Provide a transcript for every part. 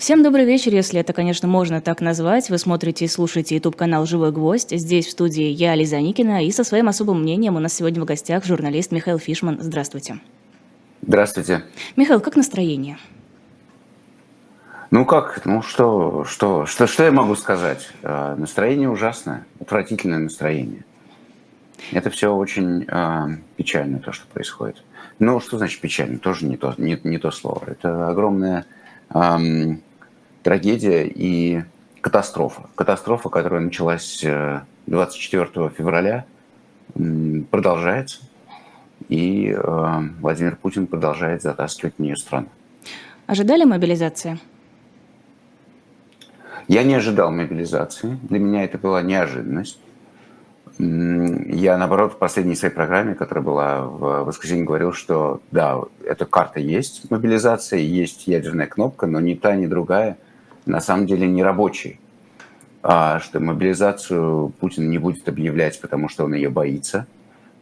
Всем добрый вечер, если это, конечно, можно так назвать. Вы смотрите и слушаете YouTube-канал «Живой гвоздь». Здесь в студии я, Лиза Никина, и со своим особым мнением у нас сегодня в гостях журналист Михаил Фишман. Здравствуйте. Здравствуйте. Михаил, как настроение? Ну как, ну что, что, что, что я могу сказать? Э, настроение ужасное, отвратительное настроение. Это все очень э, печально, то, что происходит. Ну, что значит печально? Тоже не то, не, не то слово. Это огромная эм, трагедия и катастрофа. Катастрофа, которая началась 24 э, февраля, продолжается. И э, Владимир Путин продолжает затаскивать в нее страну. Ожидали мобилизации? Я не ожидал мобилизации. Для меня это была неожиданность. Я, наоборот, в последней своей программе, которая была в воскресенье, говорил, что да, эта карта есть, мобилизация, есть ядерная кнопка, но ни та, ни другая на самом деле не рабочие. А что мобилизацию Путин не будет объявлять, потому что он ее боится,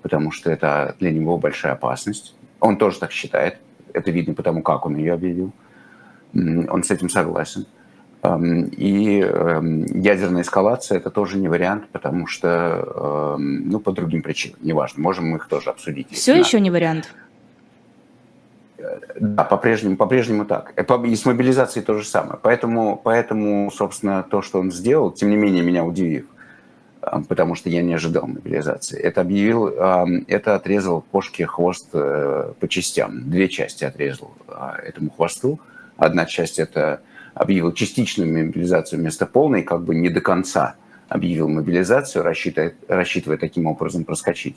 потому что это для него большая опасность. Он тоже так считает. Это видно потому, как он ее объявил. Он с этим согласен. И ядерная эскалация – это тоже не вариант, потому что, ну, по другим причинам, неважно, можем мы их тоже обсудить. Все еще не вариант? Да, по-прежнему, по-прежнему так. И с мобилизацией то же самое. Поэтому, поэтому, собственно, то, что он сделал, тем не менее, меня удивив, потому что я не ожидал мобилизации. Это объявил, это отрезал кошке хвост э, по частям. Две части отрезал а, этому хвосту. Одна часть – это объявил частичную мобилизацию вместо полной, как бы не до конца объявил мобилизацию, рассчитывая, рассчитывая таким образом проскочить.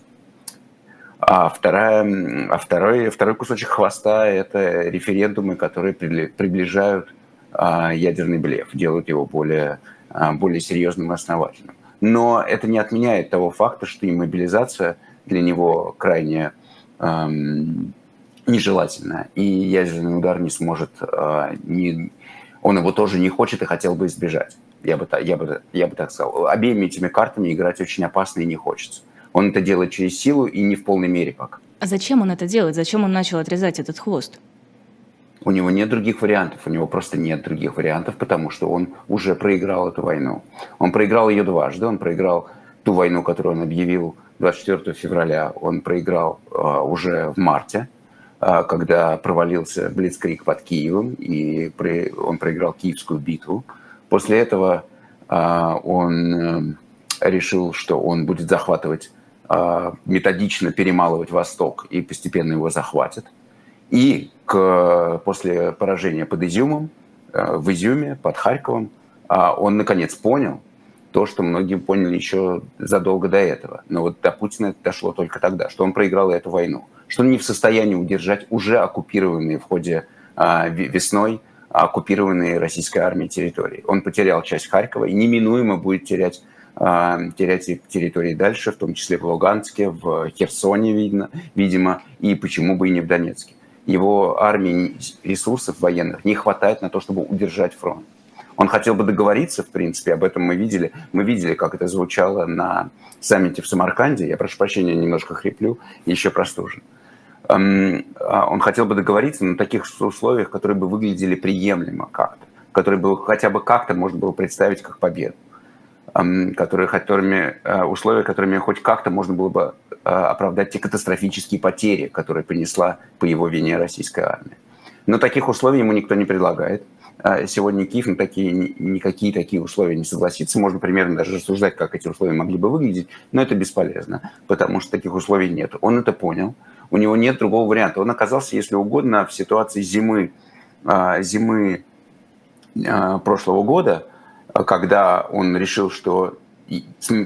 А, вторая, а второй, второй кусочек хвоста – это референдумы, которые приближают а, ядерный блеф, делают его более, а, более серьезным и основательным. Но это не отменяет того факта, что и мобилизация для него крайне эм, нежелательна, и ядерный удар не сможет э, не, он его тоже не хочет и хотел бы избежать. Я бы, я бы, я бы так сказал. Обеими этими картами играть очень опасно и не хочется. Он это делает через силу и не в полной мере пока. А зачем он это делает? Зачем он начал отрезать этот хвост? У него нет других вариантов, у него просто нет других вариантов, потому что он уже проиграл эту войну. Он проиграл ее дважды, он проиграл ту войну, которую он объявил 24 февраля, он проиграл э, уже в марте, а, когда провалился Блицкрик под Киевом, и он проиграл Киевскую битву. После этого а, он э, решил, что он будет захватывать, методично перемалывать Восток и постепенно его захватит. И к, после поражения под Изюмом, э, в Изюме, под Харьковом, он наконец понял, то, что многие поняли еще задолго до этого. Но вот до Путина это дошло только тогда, что он проиграл эту войну, что он не в состоянии удержать уже оккупированные в ходе а, весной оккупированные российской армией территории. Он потерял часть Харькова и неминуемо будет терять а, терять территории дальше, в том числе в Луганске, в Херсоне, видно, видимо, и почему бы и не в Донецке. Его армии ресурсов военных не хватает на то, чтобы удержать фронт. Он хотел бы договориться, в принципе, об этом мы видели. Мы видели, как это звучало на саммите в Самарканде. Я прошу прощения, немножко хриплю, еще простужен. Эм, а он хотел бы договориться на таких условиях, которые бы выглядели приемлемо как-то, которые бы хотя бы как-то можно было представить как победу, которые, которыми, э, условия, которыми хоть как-то можно было бы э, оправдать те катастрофические потери, которые понесла по его вине российская армия. Но таких условий ему никто не предлагает. А сегодня Киев на такие, никакие такие условия не согласится. Можно примерно даже рассуждать, как эти условия могли бы выглядеть, но это бесполезно, потому что таких условий нет. Он это понял, у него нет другого варианта. Он оказался, если угодно, в ситуации зимы, зимы прошлого года, когда он решил, что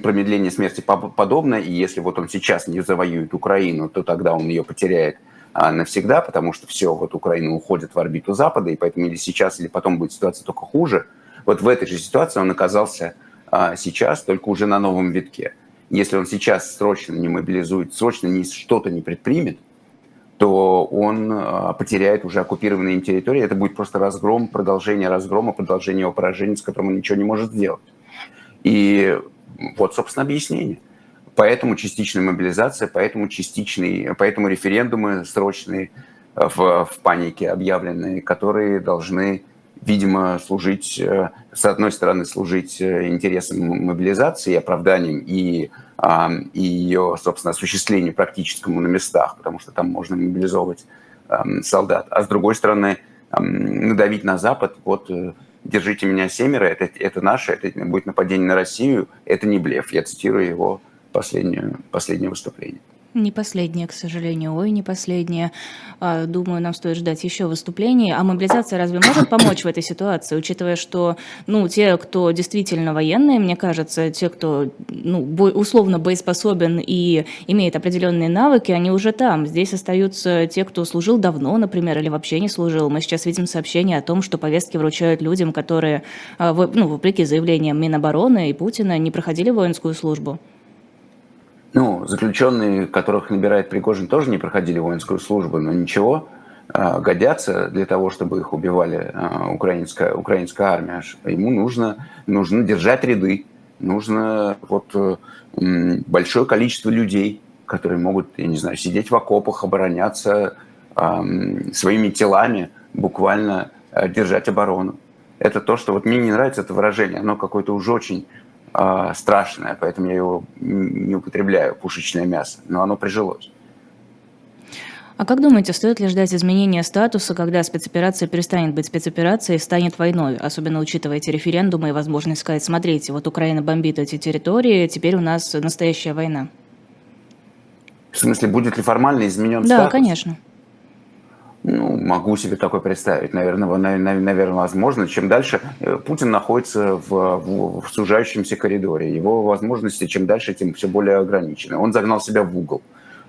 промедление смерти подобно, и если вот он сейчас не завоюет Украину, то тогда он ее потеряет а, навсегда, потому что все, вот Украина уходит в орбиту Запада, и поэтому или сейчас, или потом будет ситуация только хуже. Вот в этой же ситуации он оказался а, сейчас, только уже на новом витке. Если он сейчас срочно не мобилизует, срочно не, что-то не предпримет, то он а, потеряет уже оккупированные им территории. Это будет просто разгром, продолжение разгрома, продолжение его поражения, с которым он ничего не может сделать. И вот, собственно, объяснение. Поэтому частичная мобилизация, поэтому частичный, поэтому референдумы срочные в, в панике объявленные, которые должны видимо, служить, э, с одной стороны, служить э, интересам мобилизации, оправданием и, и ее, собственно, осуществлению практическому на местах, потому что там можно мобилизовывать солдат, а с другой стороны, надавить на Запад, вот э, держите меня семеро, это, это наше, это будет нападение на Россию, это не блеф. Я цитирую его последнее, последнее выступление. Не последнее, к сожалению. Ой, не последнее. А, думаю, нам стоит ждать еще выступлений. А мобилизация разве может помочь в этой ситуации, учитывая, что ну, те, кто действительно военные, мне кажется, те, кто ну, условно боеспособен и имеет определенные навыки, они уже там. Здесь остаются те, кто служил давно, например, или вообще не служил. Мы сейчас видим сообщения о том, что повестки вручают людям, которые, а, ну, вопреки заявлениям Минобороны и Путина, не проходили воинскую службу. Ну, заключенные, которых набирает Пригожин, тоже не проходили воинскую службу, но ничего, а, годятся для того, чтобы их убивали а, украинская, украинская армия. Ему нужно, нужно держать ряды, нужно вот э, большое количество людей, которые могут, я не знаю, сидеть в окопах, обороняться своими телами, буквально держать оборону. Это то, что вот мне не нравится это выражение, оно какое-то уже очень э, страшное, поэтому я его не употребляю, пушечное мясо, но оно прижилось. А как думаете, стоит ли ждать изменения статуса, когда спецоперация перестанет быть спецоперацией и станет войной, особенно учитывая эти референдумы и возможность сказать, смотрите, вот Украина бомбит эти территории, теперь у нас настоящая война? В смысле, будет ли формально изменен да, статус? Да, конечно. Ну, могу себе такое представить. Наверное, наверное, возможно. Чем дальше э, Путин находится в, в, в сужающемся коридоре, его возможности чем дальше, тем все более ограничены. Он загнал себя в угол.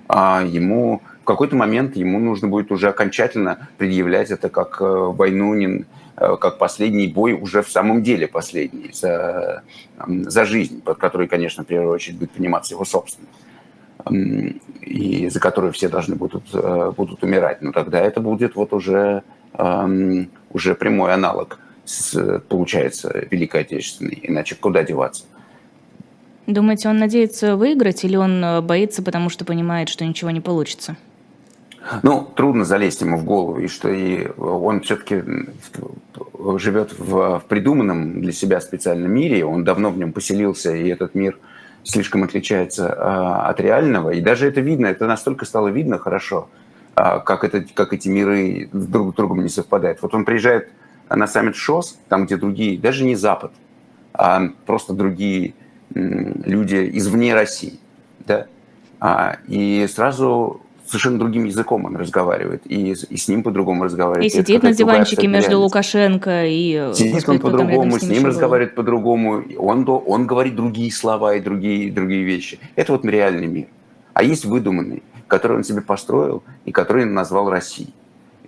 А ему в какой-то момент ему нужно будет уже окончательно предъявлять это как э, войну, э, как последний бой, уже в самом деле последний, за, за жизнь, под которой, конечно, в первую очередь будет пониматься его собственность и за которую все должны будут, э, будут умирать, но тогда это будет вот уже, уже прямой аналог, с, получается, Великой Отечественной. Иначе куда деваться? Думаете, он надеется выиграть или он э, боится, потому что понимает, что ничего не получится? Ну, трудно залезть ему в голову, и что и он все-таки живет в, в придуманном для себя специальном мире, он давно в нем поселился, и этот мир – слишком отличается а, от реального. И даже это видно, это настолько стало видно хорошо, а, как, это, как эти миры друг с другом не совпадают. Вот он приезжает на саммит ШОС, там, где другие, даже не Запад, а просто другие люди извне России. Да? А, и сразу совершенно другим языком он разговаривает, и, и с ним по-другому разговаривает. И сидит на диванчике между Лукашенко и... Сидит он по-другому, с ним, ним разговаривает по-другому, он, он говорит другие слова и другие, другие вещи. Это вот реальный мир. А есть выдуманный, который он себе построил и который он назвал Россией.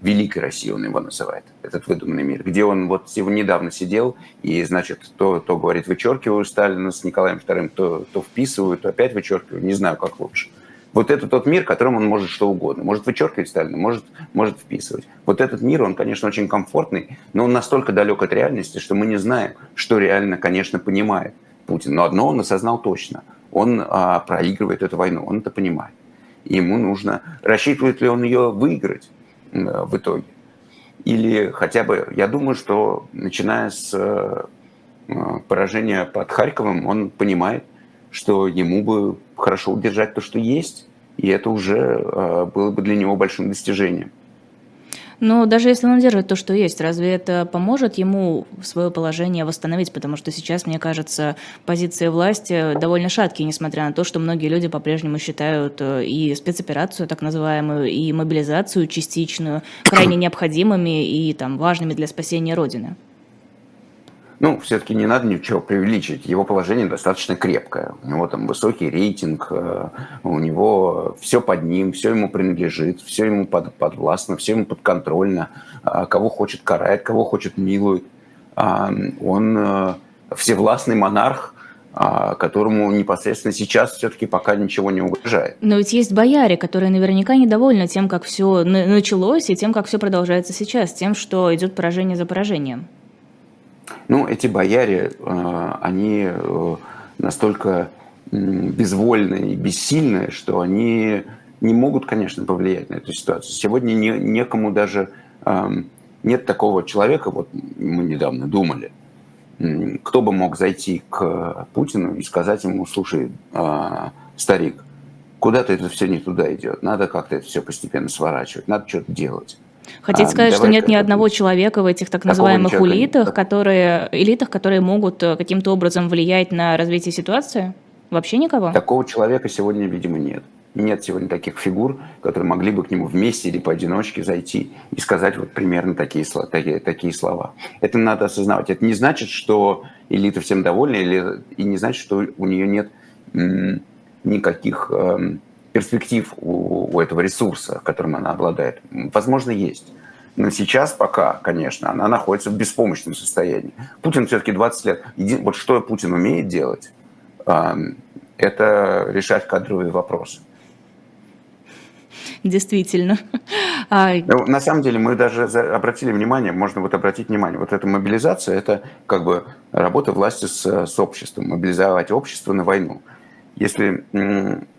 Великой Россией он его называет, этот выдуманный мир, где он вот недавно сидел и, значит, то, то говорит, вычеркиваю Сталина с Николаем II, то, то вписываю, то опять вычеркиваю, не знаю, как лучше. Вот это тот мир, которым он может что угодно. Может вычеркивать Сталина, может, может вписывать. Вот этот мир, он, конечно, очень комфортный, но он настолько далек от реальности, что мы не знаем, что реально, конечно, понимает Путин. Но одно он осознал точно. Он а, проигрывает эту войну, он это понимает. Ему нужно... Рассчитывает ли он ее выиграть а, в итоге? Или хотя бы... Я думаю, что начиная с а, поражения под Харьковом, он понимает, что ему бы хорошо удержать то, что есть, и это уже э, было бы для него большим достижением. Но даже если он держит то, что есть, разве это поможет ему свое положение восстановить? Потому что сейчас, мне кажется, позиции власти довольно шаткие, несмотря на то, что многие люди по-прежнему считают э, и спецоперацию, так называемую, и мобилизацию частичную крайне необходимыми и там, важными для спасения Родины. Ну, все-таки не надо ничего преувеличить. Его положение достаточно крепкое. У него там высокий рейтинг, э, у него все под ним, все ему принадлежит, все ему под, подвластно, все ему подконтрольно. А кого хочет карает, кого хочет милует. А, он э, всевластный монарх, а, которому непосредственно сейчас все-таки пока ничего не угрожает. Но ведь есть бояре, которые наверняка недовольны тем, как все началось, и тем, как все продолжается сейчас, тем, что идет поражение за поражением. Ну, эти бояре, э, они э, настолько безвольные и бессильные, что они не могут, конечно, повлиять на эту ситуацию. Сегодня не, некому даже эм, нет такого человека, вот мы недавно думали, кто бы мог зайти к Путину и сказать ему, слушай, а, старик, куда-то это все не туда идет, надо как-то это все постепенно сворачивать, надо что-то делать. Хотите а, сказать, что нет ни одного человека в этих так называемых элитах, которые, элитах, которые могут э, каким-то образом влиять на развитие ситуации? Вообще никого? Такого человека сегодня, видимо, нет. Нет сегодня таких фигур, которые могли бы к нему вместе или поодиночке зайти и сказать вот примерно такие, такие, такие слова. Это надо осознавать. Это не значит, что элита всем довольна, или, и не значит, что у нее нет никаких э, перспектив у, у этого ресурса, которым она обладает. Возможно, есть. Но сейчас пока, конечно, она находится в беспомощном состоянии. Путин все-таки 20 лет. Вот что Путин умеет делать, это решать кадровые вопросы действительно. А, ну, на самом деле мы даже обратили внимание, можно вот обратить внимание, вот эта мобилизация, это как бы работа власти с, с обществом, мобилизовать общество на войну. Если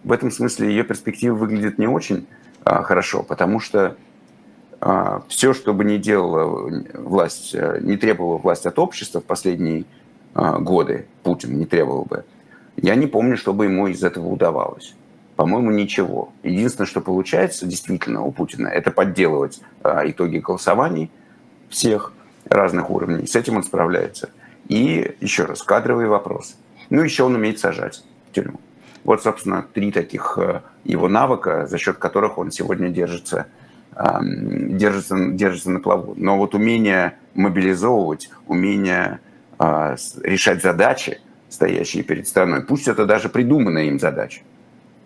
в этом смысле ее перспектива выглядит не очень а, хорошо, потому что а, все, что бы ни делала власть, э, не требовала власть от общества в последние годы, Путин не требовал бы, я не помню, чтобы ему из этого удавалось по-моему, ничего. Единственное, что получается действительно у Путина, это подделывать а, итоги голосований всех разных уровней. С этим он справляется. И еще раз, кадровые вопросы. Ну, еще он умеет сажать в тюрьму. Вот, собственно, три таких а, его навыка, за счет которых он сегодня держится, держится, держится на плаву. Но вот умение мобилизовывать, умение а, решать задачи, стоящие перед страной, пусть это даже придуманная им задача,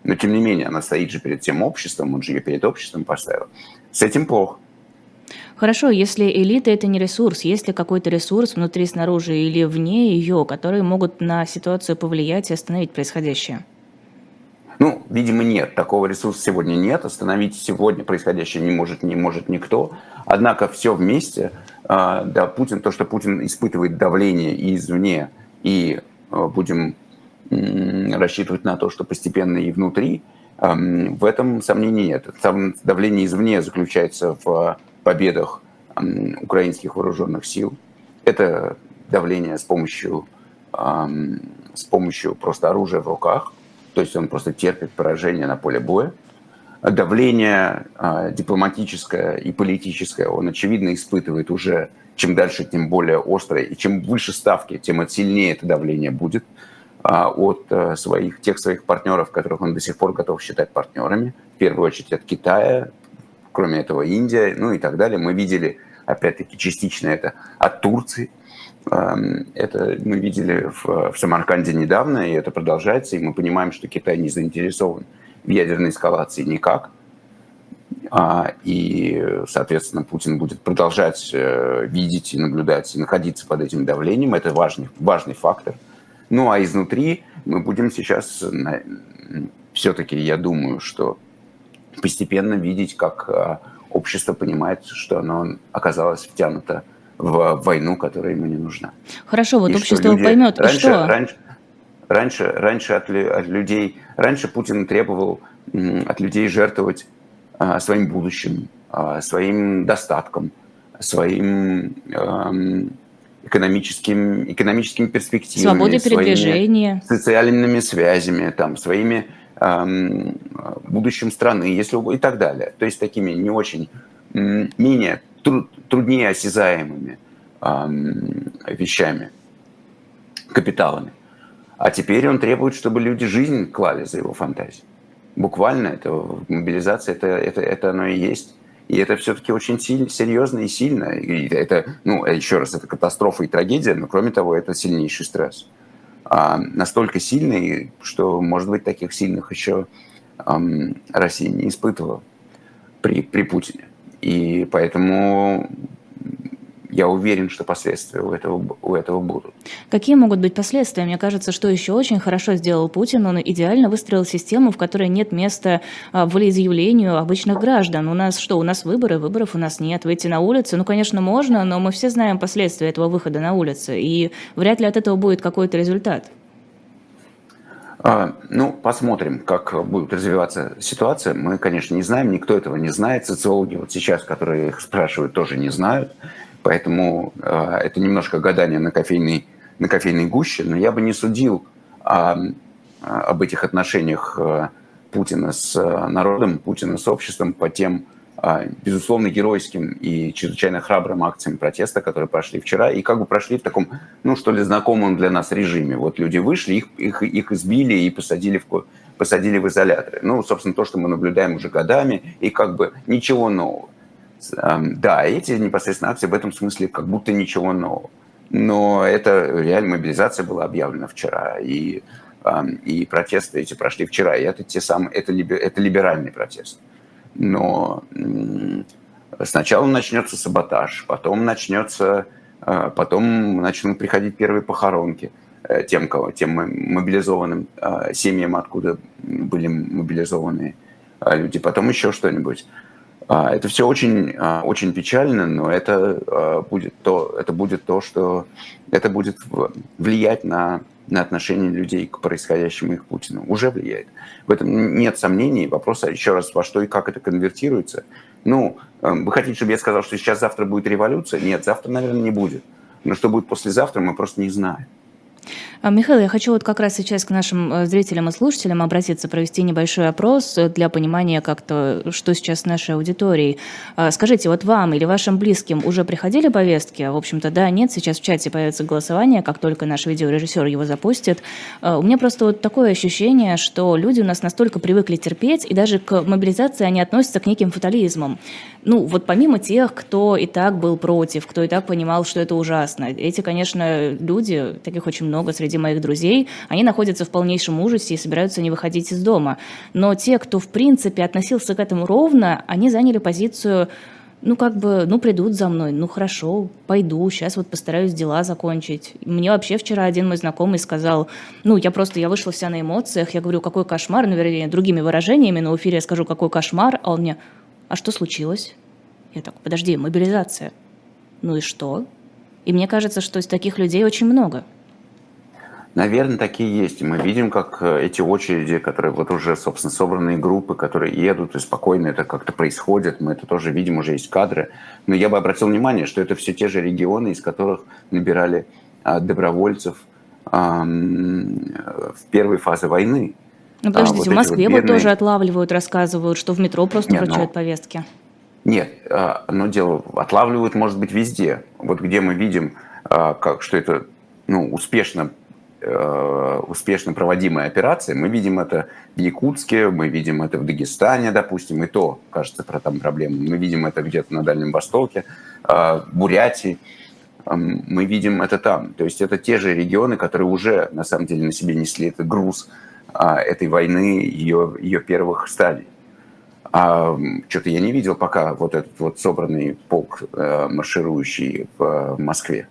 но тем не менее она стоит же перед тем обществом, он же ее перед обществом поставил. С этим плохо. Хорошо, если элита это не ресурс, есть ли какой-то ресурс внутри, снаружи или вне ее, которые могут на ситуацию повлиять и остановить происходящее? Ну, видимо, нет. Такого ресурса сегодня нет. Остановить сегодня происходящее не может, не может никто. Однако все вместе, а, да, Путин, то, что Путин испытывает давление извне, и а, будем рассчитывать на то, что постепенно и внутри, в этом сомнений нет. Там давление извне заключается в победах украинских вооруженных сил. Это давление с помощью, с помощью просто оружия в руках, то есть он просто терпит поражение на поле боя. Давление а, дипломатическое и политическое он, очевидно, испытывает уже чем дальше, тем более острое. И чем выше ставки, тем сильнее это давление будет. А, от э, своих, тех своих партнеров, которых он до сих пор готов считать партнерами, в первую очередь от Китая, кроме этого Индия, ну и так далее. Мы видели, опять-таки, частично это от Турции. Эм, это мы видели в, в Самарканде недавно, и это продолжается, и мы понимаем, что Китай не заинтересован в ядерной эскалации никак. А, и, соответственно, Путин будет продолжать э, видеть и наблюдать, и находиться под этим давлением. Это важный, важный фактор – ну а изнутри мы будем сейчас все-таки, я думаю, что постепенно видеть, как а, общество понимает, что оно оказалось втянуто в войну, которая ему не нужна. Хорошо, вот и общество люди... поймет, раньше, что? Раньше, раньше, раньше от, от людей, раньше Путин требовал от людей жертвовать а, своим будущим, а, своим достатком, своим экономическим, экономическими перспективами, свободой передвижения, социальными связями, там, своими эм, будущим страны, если и так далее. То есть такими не очень менее труд, труднее осязаемыми вещами, капиталами. А теперь он требует, чтобы люди жизнь клали за его фантазию. Буквально это мобилизация, это, это, это оно и есть. И это все-таки очень сильно, серьезно и сильно. И это, ну, еще раз, это катастрофа и трагедия, но кроме того, это сильнейший стресс. А, настолько сильный, что, может быть, таких сильных еще эм, Россия не испытывала при, при Путине. И поэтому я уверен, что последствия у этого, у этого будут. Какие могут быть последствия? Мне кажется, что еще очень хорошо сделал Путин. Он идеально выстроил систему, в которой нет места а, волеизъявлению обычных граждан. У нас что? У нас выборы, выборов у нас нет. Выйти на улицу, ну, конечно, можно, но мы все знаем последствия этого выхода на улицу. И вряд ли от этого будет какой-то результат. А, ну, посмотрим, как будет развиваться ситуация. Мы, конечно, не знаем, никто этого не знает. Социологи вот сейчас, которые их спрашивают, тоже не знают. Поэтому э, это немножко гадание на кофейной, на кофейной гуще. Но я бы не судил о, об этих отношениях Путина с народом, Путина с обществом по тем а, безусловно, геройским и чрезвычайно храбрым акциям протеста, которые прошли вчера, и как бы прошли в таком, ну, что ли, знакомом для нас режиме. Вот люди вышли, их, их, их избили и посадили в, посадили в изоляторы. Ну, собственно, то, что мы наблюдаем уже годами, и как бы ничего нового. Да, эти непосредственно акции в этом смысле как будто ничего нового. Но это реально мобилизация была объявлена вчера, и, и протесты эти прошли вчера, и это те самые, это, это либеральный протест но сначала начнется саботаж, потом начнется, э, потом начнут приходить первые похоронки э, тем, кого, тем мобилизованным э, семьям, откуда были мобилизованы люди, потом еще что-нибудь. А, это все очень, очень печально, но это будет то, это будет то, что это будет влиять на на отношение людей к происходящему их Путину. Уже влияет. В этом нет сомнений. Вопрос еще раз, во что и как это конвертируется. Ну, эм, вы хотите, чтобы я сказал, что сейчас завтра будет революция? Нет, завтра, наверное, не будет. Но что будет послезавтра, мы просто не знаем. А, Михаил, я хочу вот как раз сейчас к нашим э, зрителям и слушателям обратиться, провести небольшой опрос для понимания как-то, что сейчас с нашей аудиторией. Скажите, вот вам или вашим близким уже приходили повестки? В общем-то, да, нет, сейчас в чате появится голосование, как только наш видеорежиссер его запустит. У меня просто вот такое ощущение, что люди у нас настолько привыкли терпеть, и даже к мобилизации они относятся к неким фатализмам. Ну, вот помимо тех, кто и так был против, кто и так понимал, что это ужасно, эти, конечно, люди, таких очень много среди моих друзей, они находятся в полнейшем ужасе и собираются не выходить из дома. Но те, кто, в принципе, относился к этому ровно, они заняли позицию ну, как бы, ну, придут за мной, ну, хорошо, пойду, сейчас вот постараюсь дела закончить. Мне вообще вчера один мой знакомый сказал, ну, я просто, я вышла вся на эмоциях, я говорю, какой кошмар, ну, вернее, другими выражениями, но в эфире я скажу, какой кошмар, а он мне, а что случилось? Я так, подожди, мобилизация. Ну и что? И мне кажется, что из таких людей очень много. Наверное, такие есть. И мы видим, как э, эти очереди, которые вот уже, собственно, собранные группы, которые едут, и спокойно это как-то происходит, мы это тоже видим, уже есть кадры. Но я бы обратил внимание, что это все те же регионы, из которых набирали а, добровольцев в первой фазе войны. Ну, подождите, а, вот в Москве вот, бедные... вот тоже отлавливают, рассказывают, что в метро просто Нет, вручают но... повестки. Нет, а, но дело отлавливают, может быть, везде. Вот где мы видим, а, как, что это ну, успешно Э, успешно проводимые операции. Мы видим это в Якутске, мы видим это в Дагестане, допустим, и то, кажется, про там проблемы. Мы видим это где-то на Дальнем Востоке, э, Бурятии. Эм, мы видим это там. То есть это те же регионы, которые уже, на самом деле, на себе несли этот груз а, этой войны, ее, ее первых стадий. А что-то я не видел пока вот этот вот собранный полк, э, марширующий в Москве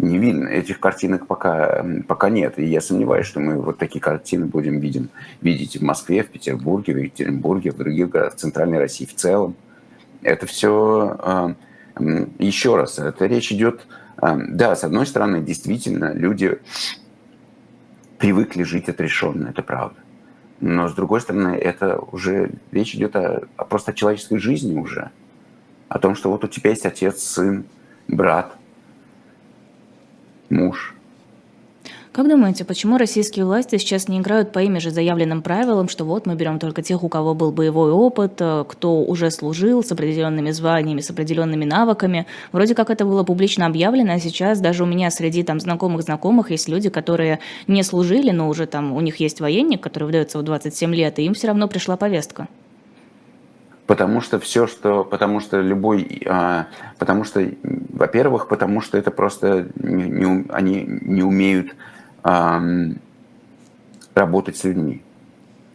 не видно. Этих картинок пока, пока нет. И я сомневаюсь, что мы вот такие картины будем видим, видеть в Москве, в Петербурге, в Екатеринбурге, в других городах, в Центральной России в целом. Это все, а, еще раз, это речь идет, а, да, с одной стороны, действительно, люди привыкли жить отрешенно, это правда. Но с другой стороны, это уже речь идет о, о просто о человеческой жизни уже. О том, что вот у тебя есть отец, сын, брат, муж. Как думаете, почему российские власти сейчас не играют по ими же заявленным правилам, что вот мы берем только тех, у кого был боевой опыт, э, кто уже служил с определенными званиями, с определенными навыками? Вроде как это было публично объявлено, а сейчас даже у меня среди там знакомых знакомых есть люди, которые не служили, но уже там у них есть военник, который выдается в 27 лет, и им все равно пришла повестка. Потому что все, что, потому что любой, а, потому что, во-первых, потому что это просто не, не, они не умеют а, работать с людьми.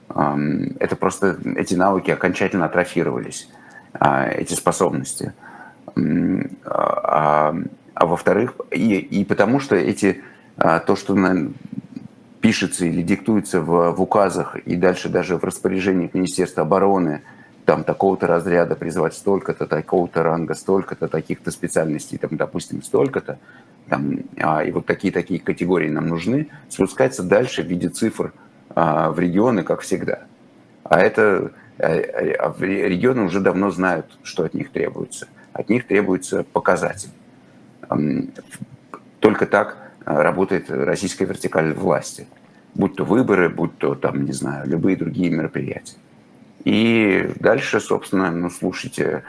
А, это просто эти навыки окончательно атрофировались, а, эти способности. А, а во-вторых, и, и потому что эти а, то, что на, пишется или диктуется в, в указах и дальше даже в распоряжениях Министерства обороны – там такого-то разряда призывать столько-то, такого-то ранга, столько-то, таких-то специальностей, там, допустим, столько-то, там, а, и вот такие-такие категории нам нужны, спускается дальше в виде цифр а, в регионы, как всегда. А это а регионы уже давно знают, что от них требуется. От них требуется показатель. Только так работает российская вертикаль власти. Будь то выборы, будь то, там, не знаю, любые другие мероприятия. И дальше, собственно, ну, слушайте,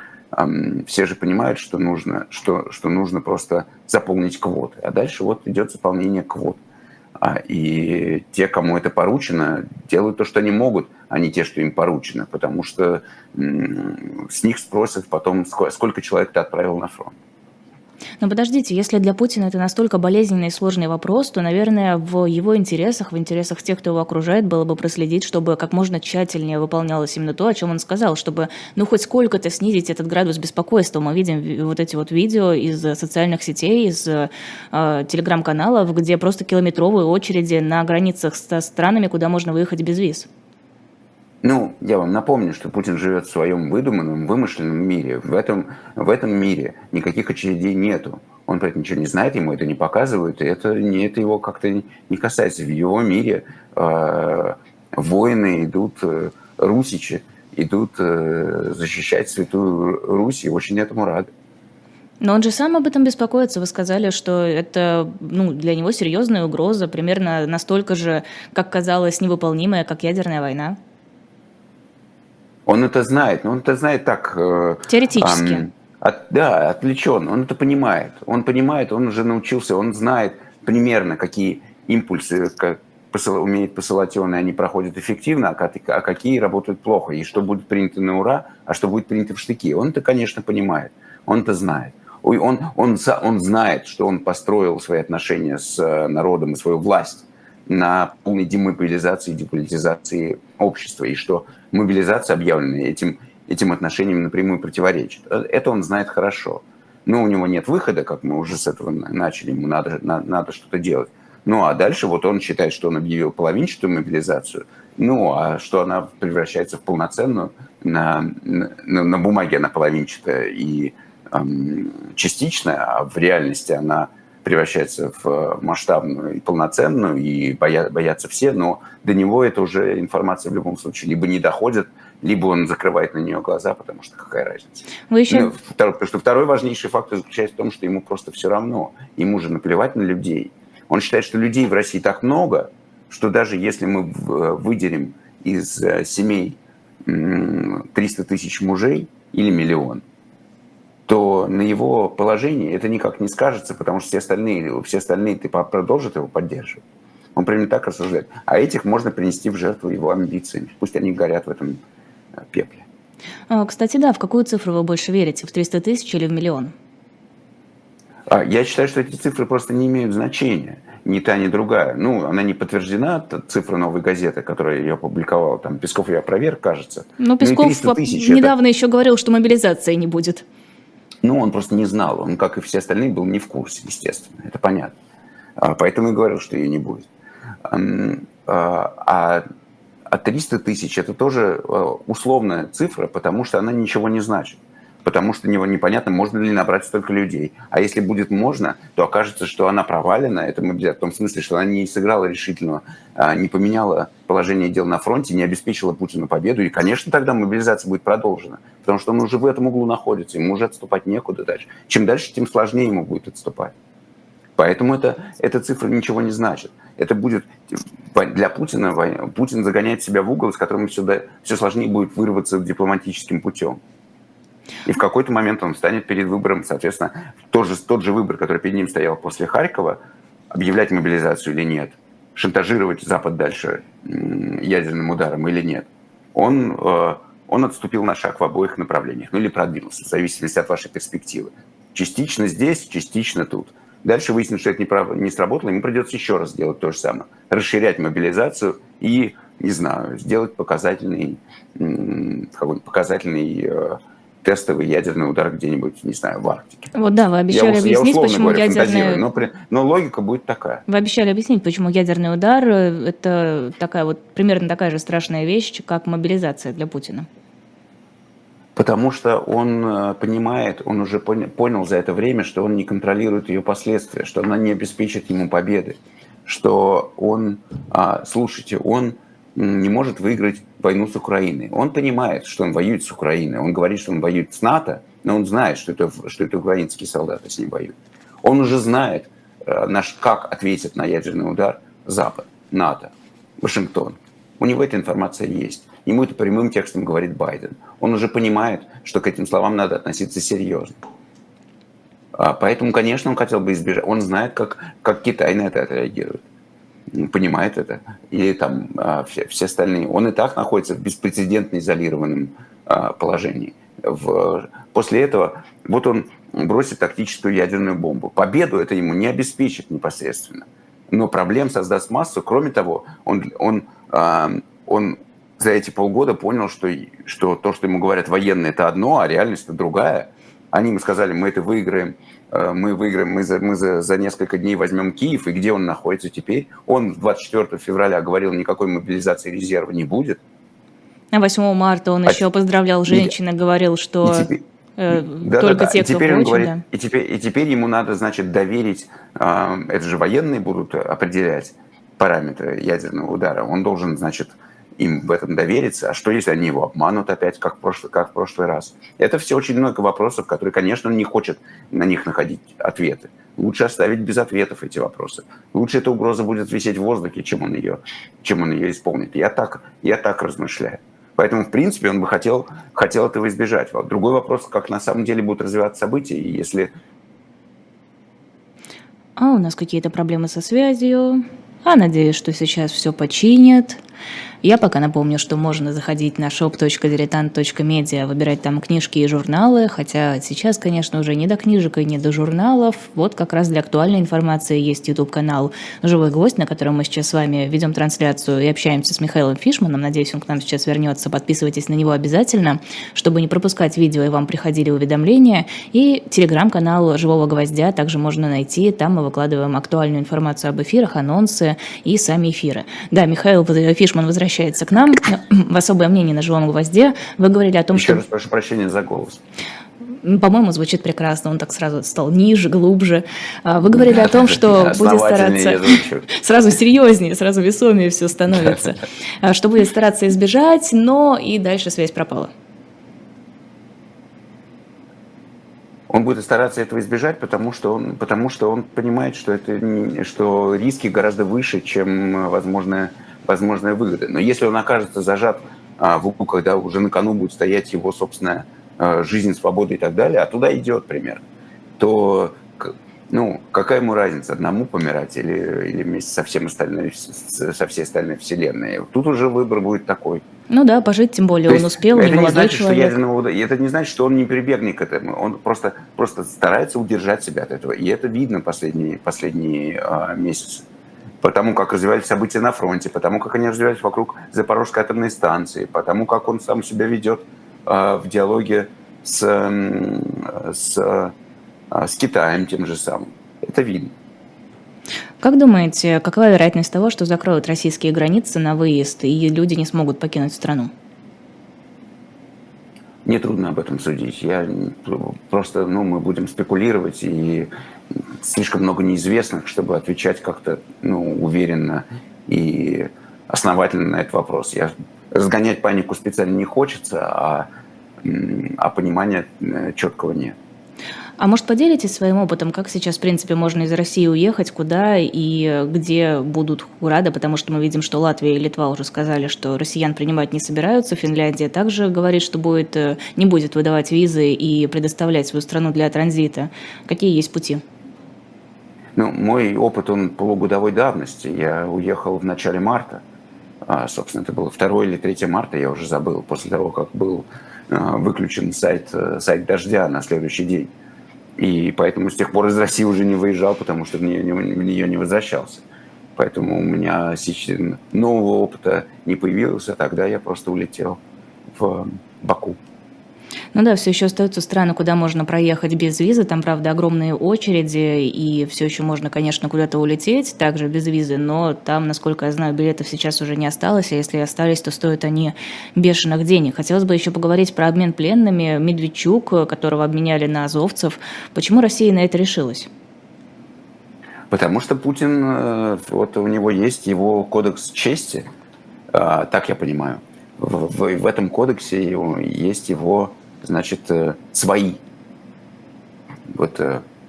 все же понимают, что нужно, что, что нужно просто заполнить квоты. А дальше вот идет заполнение квот. А, и те, кому это поручено, делают то, что они могут, а не те, что им поручено, потому что с них спросят потом, сколько человек ты отправил на фронт. Но подождите, если для Путина это настолько болезненный и сложный вопрос, то, наверное, в его интересах, в интересах тех, кто его окружает, было бы проследить, чтобы как можно тщательнее выполнялось именно то, о чем он сказал, чтобы, ну, хоть сколько-то снизить этот градус беспокойства. Мы видим вот эти вот видео из социальных сетей, из э, телеграм-каналов, где просто километровые очереди на границах с странами, куда можно выехать без виз. Ну, я вам напомню, что Путин живет в своем выдуманном, вымышленном мире. В этом, в этом мире никаких очередей нету. Он про это ничего не знает, ему это не показывают, и это, не, это его как-то не касается. В его мире э, воины идут, э, русичи идут э, защищать Святую Русь, и очень этому рады. Но он же сам об этом беспокоится. Вы сказали, что это ну, для него серьезная угроза, примерно настолько же, как казалось, невыполнимая, как ядерная война. Он это знает, но он это знает так... Э, Теоретически. Эм, от, да, отвлечен. Он это понимает. Он понимает, он уже научился, он знает примерно, какие импульсы как посыл, умеет посылать он, и они проходят эффективно, а, а какие работают плохо, и что будет принято на ура, а что будет принято в штыки. Он это, конечно, понимает, он это знает. Он, он, он, он знает, что он построил свои отношения с э, народом и свою власть на полной демобилизации и деполитизации общества, и что мобилизация, объявленная этим, этим отношением, напрямую противоречит. Это он знает хорошо. Но у него нет выхода, как мы уже с этого начали, ему надо, надо, надо что-то делать. Ну, а дальше вот он считает, что он объявил половинчатую мобилизацию, ну, а что она превращается в полноценную, на, на, на бумаге она половинчатая и эм, частичная, а в реальности она превращается в э, масштабную и полноценную, и боя, боятся все, но до него это уже информация в любом случае либо не доходит, либо он закрывает на нее глаза, потому что какая разница. Вы еще... ну, второй, потому что второй важнейший фактор заключается в том, что ему просто все равно, ему же наплевать на людей. Он считает, что людей в России так много, что даже если мы э, выделим из э, семей 300 тысяч мужей или миллион – то на его положении это никак не скажется, потому что все остальные, все остальные ты продолжат его поддерживать. Он примерно так рассуждает. А этих можно принести в жертву его амбициями. Пусть они горят в этом э, пепле. А, кстати, да, в какую цифру вы больше верите? В 300 тысяч или в миллион? А, я считаю, что эти цифры просто не имеют значения. Ни та, ни другая. Ну, она не подтверждена, цифра новой газеты, которая ее опубликовала. Там Песков ее опроверг, кажется. Но ну Песков ну, недавно это... еще говорил, что мобилизации не будет. Ну, он просто не знал. Он, как и все остальные, был не в курсе, естественно. Это понятно. А, поэтому и говорил, что ее не будет. А 300 а тысяч – это тоже а, условная цифра, потому что она ничего не значит потому что него непонятно, можно ли набрать столько людей. А если будет можно, то окажется, что она провалена, это мы в том смысле, что она не сыграла решительного, а, не поменяла положение дел на фронте, не обеспечила Путину победу. И, конечно, тогда мобилизация будет продолжена, потому что он уже в этом углу находится, ему уже отступать некуда дальше. Чем дальше, тем сложнее ему будет отступать. Поэтому это, эта цифра ничего не значит. Это будет для Путина, Путин загоняет себя в угол, из которого все, все сложнее будет вырваться дипломатическим путем. И в какой-то момент он станет перед выбором, соответственно, тот же, тот же выбор, который перед ним стоял после Харькова, объявлять мобилизацию или нет, шантажировать Запад дальше ядерным ударом или нет, он, э, он отступил на шаг в обоих направлениях, ну или продвинулся, в зависимости от вашей перспективы. Частично здесь, частично тут. Дальше выяснится, что это не, прав... не сработало, ему придется еще раз сделать то же самое. Расширять мобилизацию и, не знаю, сделать показательный, какой-нибудь показательный э, тестовый ядерный удар где-нибудь, не знаю, в Арктике. Вот да, вы обещали я, объяснить, я почему говоря, ядерный... Но, но логика будет такая. Вы обещали объяснить, почему ядерный удар – это такая вот примерно такая же страшная вещь, как мобилизация для Путина. Потому что он э, понимает, он уже понял за это время, что он не контролирует ее последствия, что она не обеспечит ему победы, что он, а, слушайте, он не может выиграть войну с Украиной. Он понимает, что он воюет с Украиной. Он говорит, что он воюет с НАТО, но он знает, что это, что это украинские солдаты с ним воюют. Он уже знает, э, наш, как ответит на ядерный удар Запад, НАТО, Вашингтон. У него эта информация есть. Ему это прямым текстом говорит Байден. Он уже понимает, что к этим словам надо относиться серьезно. А поэтому, конечно, он хотел бы избежать. Он знает, как, как Китай на это отреагирует. Понимает это. И там а, все, все остальные. Он и так находится в беспрецедентно изолированном а, положении. В, после этого вот он бросит тактическую ядерную бомбу. Победу это ему не обеспечит непосредственно. Но проблем создаст массу. Кроме того, он, он, он за эти полгода понял, что, что то, что ему говорят военные, это одно, а реальность это другая. Они ему сказали, мы это выиграем, э, мы выиграем, мы за, мы за, за несколько дней возьмем Киев, и где он находится теперь? Он 24 февраля говорил, никакой мобилизации резерва не будет. А 8 марта он а еще поздравлял женщин и говорил, что теперь, э, да, только да, да. те, кто теперь он говорит, да. и, теперь, и теперь ему надо, значит, доверить, э, это же военные будут определять параметры ядерного удара. Он должен, значит, им в этом довериться, а что если они его обманут опять, как в прошлый, как в прошлый раз? Это все очень много вопросов, которые, конечно, он не хочет на них находить ответы. Лучше оставить без ответов эти вопросы. Лучше эта угроза будет висеть в воздухе, чем он ее, чем он ее исполнит. Я так, я так размышляю. Поэтому, в принципе, он бы хотел, хотел этого избежать. Другой вопрос, как на самом деле будут развиваться события, и если... А у нас какие-то проблемы со связью. А надеюсь, что сейчас все починят. Я пока напомню, что можно заходить на shop.diletant.media, выбирать там книжки и журналы, хотя сейчас, конечно, уже не до книжек и не до журналов. Вот как раз для актуальной информации есть YouTube-канал «Живой гвоздь», на котором мы сейчас с вами ведем трансляцию и общаемся с Михаилом Фишманом. Надеюсь, он к нам сейчас вернется. Подписывайтесь на него обязательно, чтобы не пропускать видео и вам приходили уведомления. И телеграм-канал «Живого гвоздя» также можно найти. Там мы выкладываем актуальную информацию об эфирах, анонсы и сами эфиры. Да, Михаил Фишман возвращается возвращается к нам в особое мнение на живом гвозде. Вы говорили о том, Еще что... раз прошу прощения за голос. По-моему, звучит прекрасно. Он так сразу стал ниже, глубже. А, вы говорили о том, что будет стараться... Сразу серьезнее, сразу весомее все становится. А, что будет стараться избежать, но и дальше связь пропала. Он будет стараться этого избежать, потому что он, потому что он понимает, что, это, что риски гораздо выше, чем возможная возможные выгоды. Но если он окажется зажат а, в углу, когда уже на кону будет стоять его собственная а, жизнь, свобода и так далее, а туда идет пример, то ну, какая ему разница, одному помирать или, или вместе со, всем остальной, со всей остальной вселенной? Тут уже выбор будет такой. Ну да, пожить тем более То он успел, это не значит, человек. Что ядерного, это не значит, что он не прибегнет к этому. Он просто, просто старается удержать себя от этого. И это видно последние, последние а, месяцы потому как развивались события на фронте, потому как они развивались вокруг Запорожской атомной станции, потому как он сам себя ведет э, в диалоге с, с, э, с Китаем тем же самым. Это видно. Как думаете, какова вероятность того, что закроют российские границы на выезд, и люди не смогут покинуть страну? Мне трудно об этом судить. Я просто, ну, мы будем спекулировать, и слишком много неизвестных, чтобы отвечать как-то, ну, уверенно и основательно на этот вопрос. Я разгонять панику специально не хочется, а, а понимания э, четкого нет. А может, поделитесь своим опытом, как сейчас, в принципе, можно из России уехать, куда и где будут рады, потому что мы видим, что Латвия и Литва уже сказали, что россиян принимать не собираются, Финляндия также говорит, что будет, э, не будет выдавать визы и предоставлять свою страну для транзита. Какие есть пути? Ну, мой опыт, он полугодовой давности. Я уехал в начале марта. А, собственно, это было 2 или 3 марта, я уже забыл, после того, как был а, выключен сайт, э, сайт «Дождя» на следующий день. И поэтому с тех пор из России уже не выезжал, потому что в нее, в нее не возвращался. Поэтому у меня сейчас нового опыта не появилось, а тогда я просто улетел в Баку. Ну да, все еще остаются страны, куда можно проехать без визы. Там, правда, огромные очереди, и все еще можно, конечно, куда-то улететь, также без визы, но там, насколько я знаю, билетов сейчас уже не осталось, а если остались, то стоят они бешеных денег. Хотелось бы еще поговорить про обмен пленными. Медведчук, которого обменяли на азовцев. Почему Россия на это решилась? Потому что Путин, э, вот у него есть его кодекс чести, Так я понимаю. В, в, в этом кодексе есть его, значит, свои. Вот,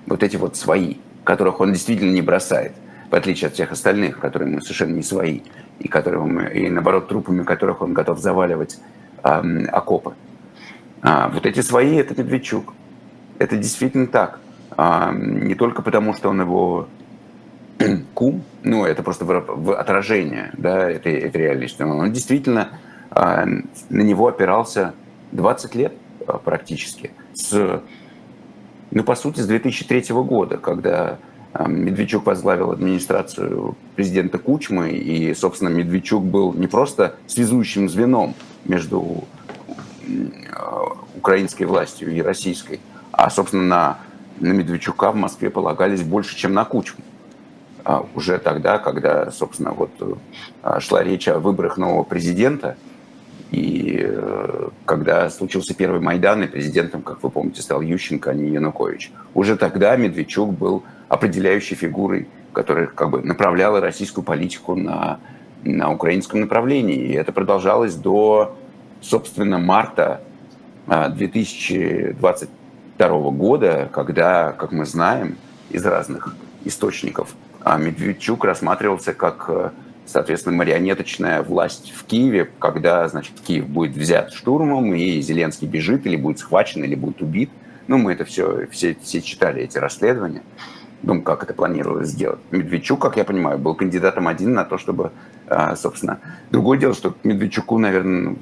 вот эти вот свои, которых он действительно не бросает в отличие от всех остальных, которые ему совершенно не свои, и, которые, и наоборот, трупами которых он готов заваливать э, окопы. А, вот эти свои – это Медведчук. Это действительно так. А, не только потому, что он его кум, ну, это просто в, отражение да, этой, этой реальности. Он действительно, а, на него опирался 20 лет практически, с, ну, по сути, с 2003 года, когда Медведчук возглавил администрацию президента Кучмы, и, собственно, Медведчук был не просто связующим звеном между украинской властью и российской, а, собственно, на, на Медведчука в Москве полагались больше, чем на Кучму. А уже тогда, когда, собственно, вот а, шла речь о выборах нового президента, и э, когда случился первый Майдан, и президентом, как вы помните, стал Ющенко, а не Янукович. Уже тогда Медведчук был определяющей фигурой, которая как бы направляла российскую политику на, на украинском направлении. И это продолжалось до, собственно, марта 2022 а, года, когда, как мы знаем из разных источников, а, Медведчук рассматривался как, э, соответственно, марионеточная власть в Киеве, когда, значит, Киев будет взят штурмом, и Зеленский бежит, или будет схвачен, или будет убит. Ну, мы это все, все, все читали, эти расследования. Думаю, как это планировалось сделать. Медведчук, как я понимаю, был кандидатом один на то, чтобы, а, собственно... Другое дело, что к Медведчуку, наверное,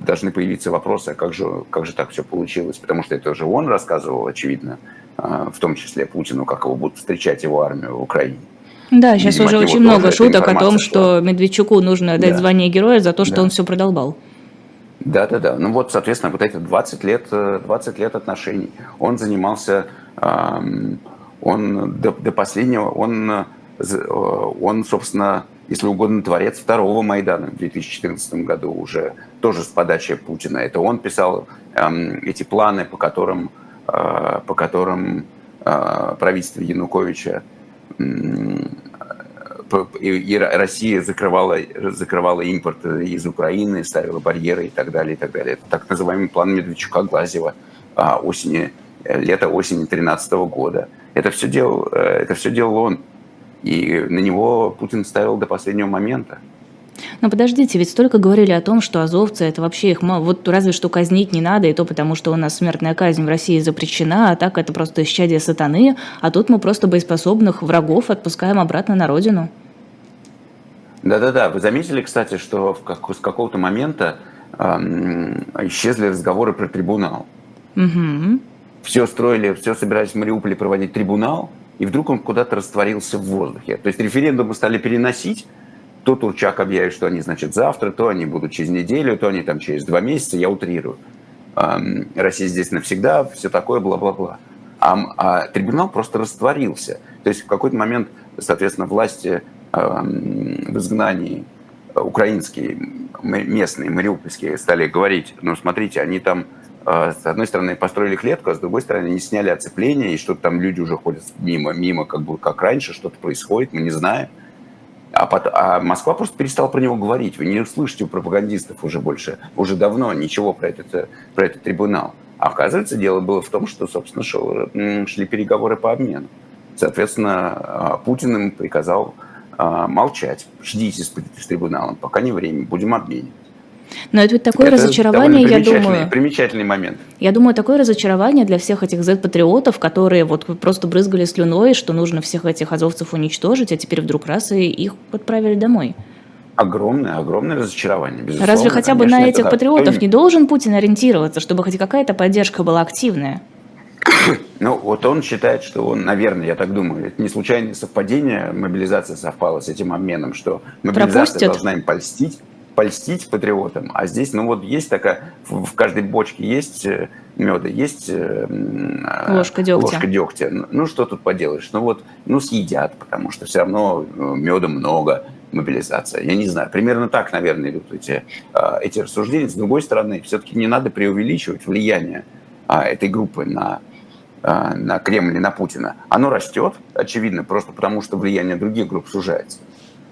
должны появиться вопросы, а как же, как же так все получилось, потому что это уже он рассказывал, очевидно, а, в том числе Путину, как его будут встречать его армию в Украине. Да, сейчас Видимо, уже очень много шуток о том, что Медведчуку нужно дать да. звание героя за то, что да. он все продолбал. Да, да, да. Ну вот, соответственно, вот эти 20 лет, 20 лет отношений. Он занимался, он до, до последнего, он, он, собственно, если угодно, творец второго Майдана в 2014 году уже, тоже с подачи Путина. Это он писал э, эти планы, по которым, э, по которым э, правительство Януковича э, и, и Россия закрывала, закрывала импорт из Украины, ставила барьеры и так далее, и так далее. Это так называемый план Медведчука-Глазева э, осени, лета осени 2013 года. Это все, делал, э, это все делал он. И на него Путин ставил до последнего момента. Но подождите, ведь столько говорили о том, что азовцы это вообще их мало. Вот разве что казнить не надо, и то потому, что у нас смертная казнь в России запрещена, а так это просто исчадие сатаны, а тут мы просто боеспособных врагов отпускаем обратно на родину. Да-да-да, вы заметили, кстати, что в как, с какого-то момента эм, исчезли разговоры про трибунал. Угу. Все строили, все собирались в Мариуполе проводить трибунал, и вдруг он куда-то растворился в воздухе. То есть референдумы стали переносить, то Турчак объявит, что они, значит, завтра, то они будут через неделю, то они там через два месяца, я утрирую. Россия здесь навсегда, все такое, бла-бла-бла. А, а трибунал просто растворился. То есть в какой-то момент, соответственно, власти в изгнании украинские, местные, мариупольские стали говорить, ну, смотрите, они там а, с одной стороны, построили клетку, а с другой стороны, не сняли оцепление, и что-то там люди уже ходят мимо, мимо как бы как раньше, что-то происходит, мы не знаем. А, потом, а Москва просто перестала про него говорить. Вы не услышите у пропагандистов уже больше, уже давно ничего про этот, про этот трибунал. А оказывается, дело было в том, что, собственно, шел, шли переговоры по обмену. Соответственно, а, Путин им приказал молчать. Ждите с трибуналом, пока не время, будем обменивать. Но это ведь такое это разочарование, я думаю. Примечательный момент. Я думаю, такое разочарование для всех этих Z-патриотов, которые вот просто брызгали слюной, что нужно всех этих азовцев уничтожить, а теперь вдруг раз и их отправили домой. Огромное, огромное разочарование. Безусловно, Разве хотя бы на этих патриотов не должен Путин ориентироваться, чтобы хоть какая-то поддержка была активная? Ну, вот он считает, что он, наверное, я так думаю, это не случайное совпадение, мобилизация совпала с этим обменом, что мобилизация Пропустят. должна им польстить, польстить патриотам. А здесь, ну вот есть такая, в каждой бочке есть э, меда, есть э, ложка дегтя. ложка дегтя. Ну что тут поделаешь? Ну вот, ну съедят, потому что все равно э, меда много, мобилизация. Я не знаю, примерно так, наверное, идут эти, эти рассуждения. С другой стороны, все-таки не надо преувеличивать влияние этой группы на на Кремль и на Путина, оно растет, очевидно, просто потому что влияние других групп сужается.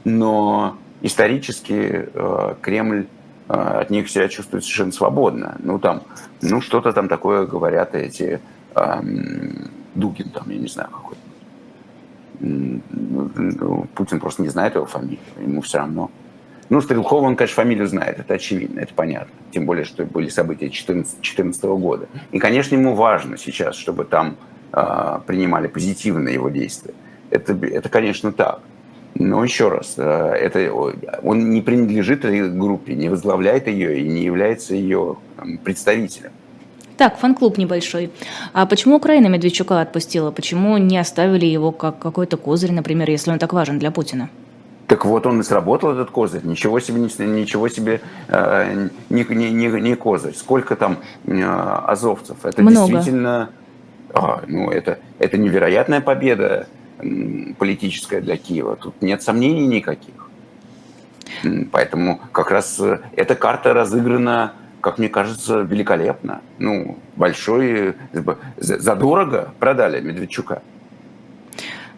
Но исторически э, Кремль э, от них себя чувствует совершенно свободно. Ну, там, ну, что-то там такое говорят эти э, Дугин, там, я не знаю, какой ну, Путин просто не знает его фамилию, ему все равно. Ну, Стрелков, он, конечно, фамилию знает, это очевидно, это понятно. Тем более, что были события 2014 года. И, конечно, ему важно сейчас, чтобы там э, принимали позитивные его действия. Это, это, конечно, так. Но еще раз, э, это, он не принадлежит этой группе, не возглавляет ее и не является ее представителем. Так, фан-клуб небольшой. А почему Украина Медведчука отпустила? Почему не оставили его как какой-то козырь, например, если он так важен для Путина? Так вот он и сработал, этот козырь. Ничего себе, ничего себе э, не, не, не, не козырь. Сколько там э, азовцев? Это Много. действительно... А, ну, это, это невероятная победа политическая для Киева. Тут нет сомнений никаких. Поэтому как раз э, эта карта разыграна, как мне кажется, великолепно. Ну, большой, задорого продали Медведчука.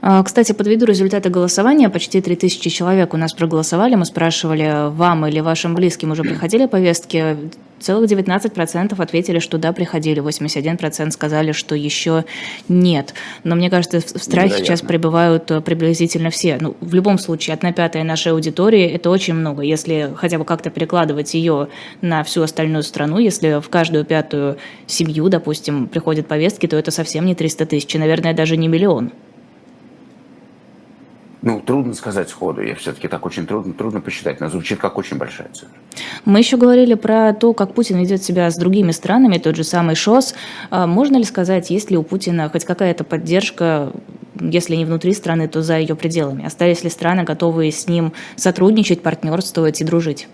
А, кстати, подведу результаты голосования. Почти 3000 человек у нас проголосовали. Мы спрашивали, вам или вашим близким уже приходили повестки. Целых 19% ответили, что да, приходили. 81% сказали, что еще нет. Но мне кажется, в страхе Невероятно. сейчас пребывают э, приблизительно все. Ну, в любом случае, одна пятая нашей аудитории – это очень много. Если хотя бы как-то перекладывать ее на всю остальную страну, если в каждую пятую семью, допустим, приходят повестки, то это совсем не 300 тысяч, наверное, даже не миллион. Ну, трудно сказать сходу. Я все-таки так очень трудно, трудно посчитать. Но звучит как очень большая цифра. Мы еще говорили про то, как Путин ведет себя с другими странами, тот же самый ШОС. А можно ли сказать, есть ли у Путина хоть какая-то поддержка, если не внутри страны, то за ее пределами? Остались ли страны, готовые с ним сотрудничать, партнерствовать и дружить?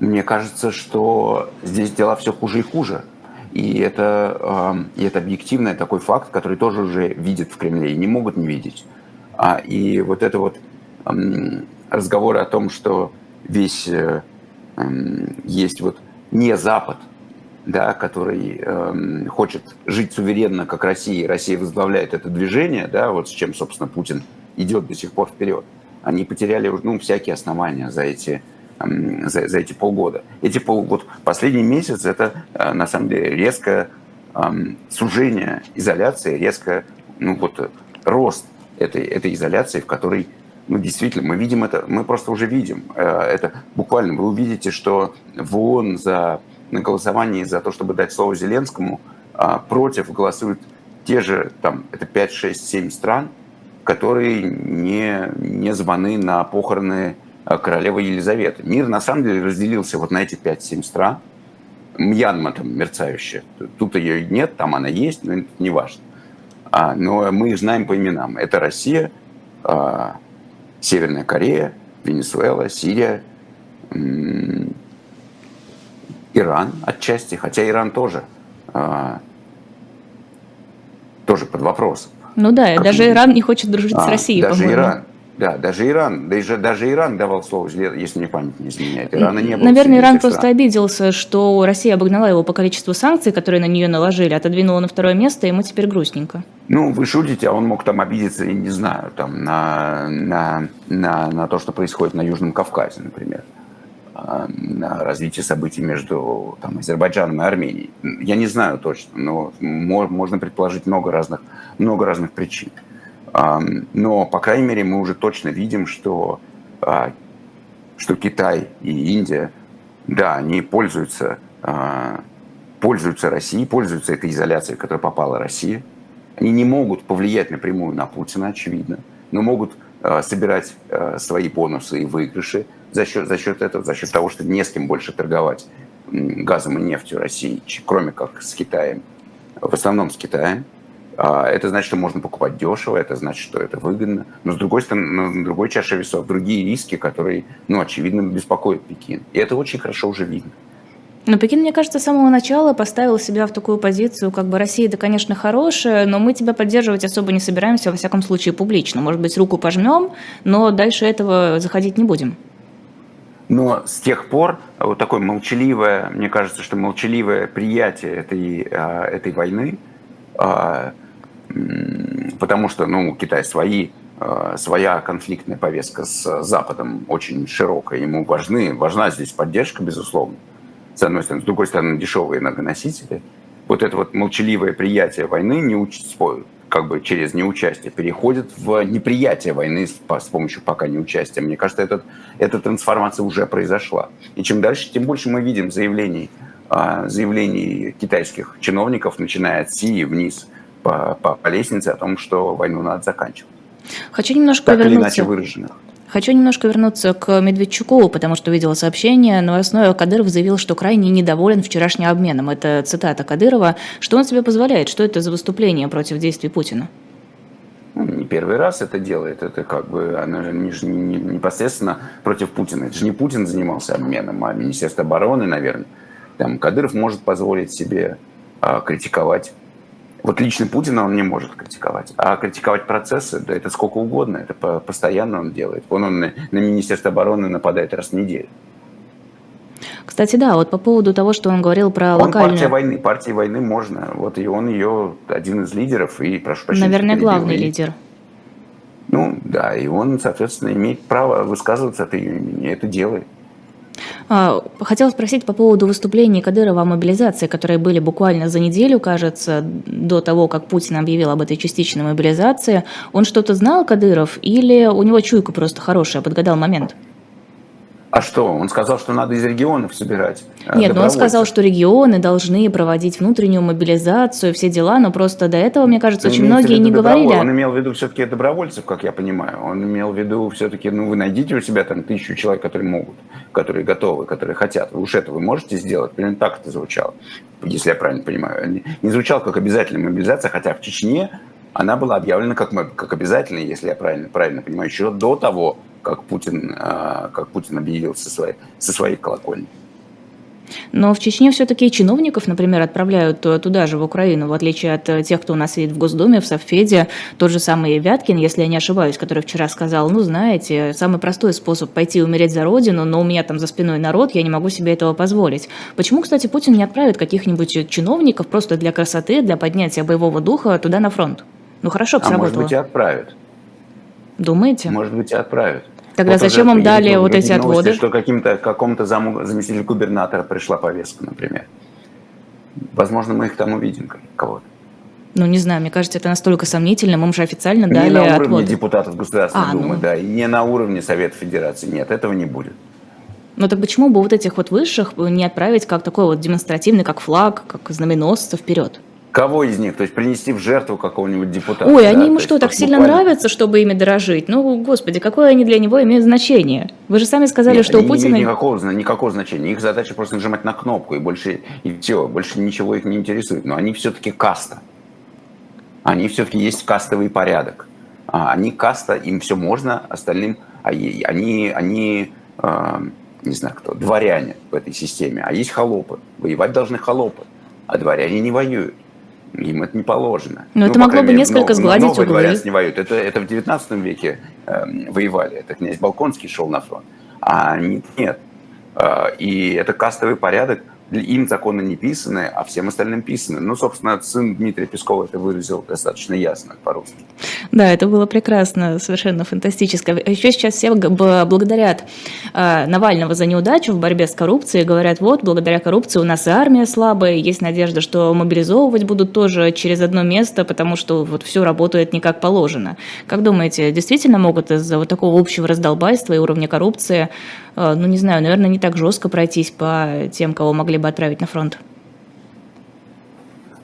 Мне кажется, что здесь дела все хуже и хуже. И это, и это объективный такой факт, который тоже уже видят в Кремле и не могут не видеть. А, и вот это вот разговоры о том, что весь э, есть вот не Запад, да, который э, хочет жить суверенно, как Россия, Россия возглавляет это движение, да, вот с чем, собственно, Путин идет до сих пор вперед. Они потеряли ну, всякие основания за эти, э, за, за эти полгода. Эти пол, вот последний месяц это э, на самом деле резкое э, сужение изоляции, резко ну, вот, рост этой, этой изоляции, в которой ну, действительно, мы видим это, мы просто уже видим э, это буквально. Вы увидите, что в ООН за, на голосовании за то, чтобы дать слово Зеленскому, а, против голосуют те же, там, это 5, 6, 7 стран, которые не, не званы на похороны э, королевы Елизаветы. Мир, на самом деле, разделился вот на эти 5-7 стран. Мьянма там мерцающая. Тут ее нет, там она есть, но это не важно. А, но мы знаем по именам. Это Россия, а, Северная Корея, Венесуэла, Сирия, Иран отчасти, хотя Иран тоже, а, тоже под вопросом. Ну да, как даже Иран не хочет дружить а, с Россией, даже по-моему. Иран, да, даже Иран, даже, даже Иран давал слово, если мне память не изменяет. Ирана не было. Наверное, Иран просто стран. обиделся, что Россия обогнала его по количеству санкций, которые на нее наложили, отодвинула на второе место, и ему теперь грустненько. Ну, вы шутите, а он мог там обидеться, я не знаю, там, на, на, на, на то, что происходит на Южном Кавказе, например а, на развитие событий между там, Азербайджаном и Арменией. Я не знаю точно, но можно предположить много разных, много разных причин. Но, по крайней мере, мы уже точно видим, что, а, что Китай и Индия, да, они пользуются, а, пользуются Россией, пользуются этой изоляцией, в которую попала Россия. Они не могут повлиять напрямую на Путина, очевидно, но могут а, собирать свои бонусы и выигрыши за счет, за счет этого, за счет того, что не с кем больше торговать газом и нефтью России, кроме как с Китаем, в основном с Китаем. А, это значит, что можно покупать дешево, это значит, что это выгодно. Но с другой стороны, на другой чаше весов другие риски, которые, ну, очевидно, беспокоят Пекин. И это очень хорошо уже видно. Но Пекин, мне кажется, с самого начала поставил себя в такую позицию, как бы Россия, это, конечно, хорошая, но мы тебя поддерживать особо не собираемся, во всяком случае, публично. Может быть, руку пожмем, но дальше этого заходить не будем. Но с тех пор вот такое молчаливое, мне кажется, что молчаливое приятие этой, а, этой войны, а, потому что, ну, Китай свои э, своя конфликтная повестка с Западом очень широкая. Ему важны, важна здесь поддержка, безусловно. С одной стороны. С другой стороны, дешевые энергоносители. Вот это вот молчаливое приятие войны не как бы через неучастие переходит в неприятие войны с, с помощью пока неучастия. Мне кажется, этот, эта трансформация уже произошла. И чем дальше, тем больше мы видим заявлений, а, заявлений китайских чиновников, начиная от Си и вниз – по, по, по лестнице о том, что войну надо заканчивать. Хочу немножко так вернуться... или иначе выраженных. Хочу немножко вернуться к Медведчуку, потому что видела сообщение новостное. Кадыров заявил, что крайне недоволен вчерашним обменом. Это цитата Кадырова. Что он себе позволяет? Что это за выступление против действий Путина? Ну, не первый раз это делает. Это как бы она же не, не, непосредственно против Путина. Это же не Путин занимался обменом, а Министерство обороны, наверное. Там Кадыров может позволить себе а, критиковать вот лично Путина он не может критиковать. А критиковать процессы, да это сколько угодно, это постоянно он делает. Он, он на, на Министерство обороны нападает раз в неделю. Кстати, да, вот по поводу того, что он говорил про он локальную... партия войны, партии войны можно. Вот и он ее один из лидеров, и, прошу прощения... Наверное, главный и... лидер. Ну, да, и он, соответственно, имеет право высказываться от ее имени, это делает. А, хотела спросить по поводу выступлений Кадырова о мобилизации, которые были буквально за неделю, кажется, до того, как Путин объявил об этой частичной мобилизации. Он что-то знал, Кадыров, или у него чуйка просто хорошая, подгадал момент? А что? Он сказал, что надо из регионов собирать. Э, Нет, но он сказал, что регионы должны проводить внутреннюю мобилизацию, все дела, но просто до этого, мне кажется, очень многие не говорили. Он имел в виду все-таки добровольцев, как я понимаю. Он имел в виду все-таки, ну, вы найдите у себя там тысячу человек, которые могут, которые готовы, которые хотят. Вы уж это вы можете сделать? Примерно так это звучало, если я правильно понимаю. Не звучало как обязательная мобилизация, хотя в Чечне она была объявлена как, как обязательная, если я правильно, правильно понимаю, еще до того, как Путин, а, как Путин объявил со своей, со своей колокольни. Но в Чечне все-таки чиновников, например, отправляют туда же, в Украину, в отличие от э, тех, кто у нас сидит в Госдуме, в Совфеде. Тот же самый Вяткин, если я не ошибаюсь, который вчера сказал, ну, знаете, самый простой способ пойти умереть за родину, но у меня там за спиной народ, я не могу себе этого позволить. Почему, кстати, Путин не отправит каких-нибудь чиновников просто для красоты, для поднятия боевого духа туда на фронт? Ну, хорошо, а может быть и отправят. Думаете? Может быть, и отправят. Тогда вот зачем вам дали вот эти новости, отводы? Что каким-то, какому-то заму, заместителю губернатора пришла повестка, например. Возможно, мы их там увидим, кого-то. Ну, не знаю, мне кажется, это настолько сомнительно. Мы же официально не дали Не на уровне отводы. депутатов Государственной а, Думы, ну... да, и не на уровне Совета Федерации. Нет, этого не будет. Но так почему бы вот этих вот высших не отправить как такой вот демонстративный, как флаг, как знаменосца вперед? Кого из них? То есть принести в жертву какого-нибудь депутата? Ой, да? они ему что, так сильно буквально... нравятся, чтобы ими дорожить? Ну, господи, какое они для него имеют значение? Вы же сами сказали, Нет, что у Путина... Не никакого, никакого значения. Их задача просто нажимать на кнопку, и больше и все, больше ничего их не интересует. Но они все-таки каста. Они все-таки есть кастовый порядок. А они каста, им все можно, остальным... А они, они э, не знаю кто, дворяне в этой системе. А есть холопы. Воевать должны холопы. А дворяне не воюют. Им это не положено. Но ну, это могло бы несколько но, сгладить углы. дворяне не воюют. Это, это в 19 веке э, воевали. Это князь Балконский шел на фронт. А нет. нет. Э, и это кастовый порядок – им законы не писаны, а всем остальным писаны. Ну, собственно, сын Дмитрия Пескова это выразил достаточно ясно по-русски. Да, это было прекрасно, совершенно фантастически. Еще сейчас все благодарят э, Навального за неудачу в борьбе с коррупцией. Говорят, вот, благодаря коррупции у нас и армия слабая, есть надежда, что мобилизовывать будут тоже через одно место, потому что вот все работает не как положено. Как думаете, действительно могут из-за вот такого общего раздолбайства и уровня коррупции, ну, не знаю, наверное, не так жестко пройтись по тем, кого могли бы отправить на фронт?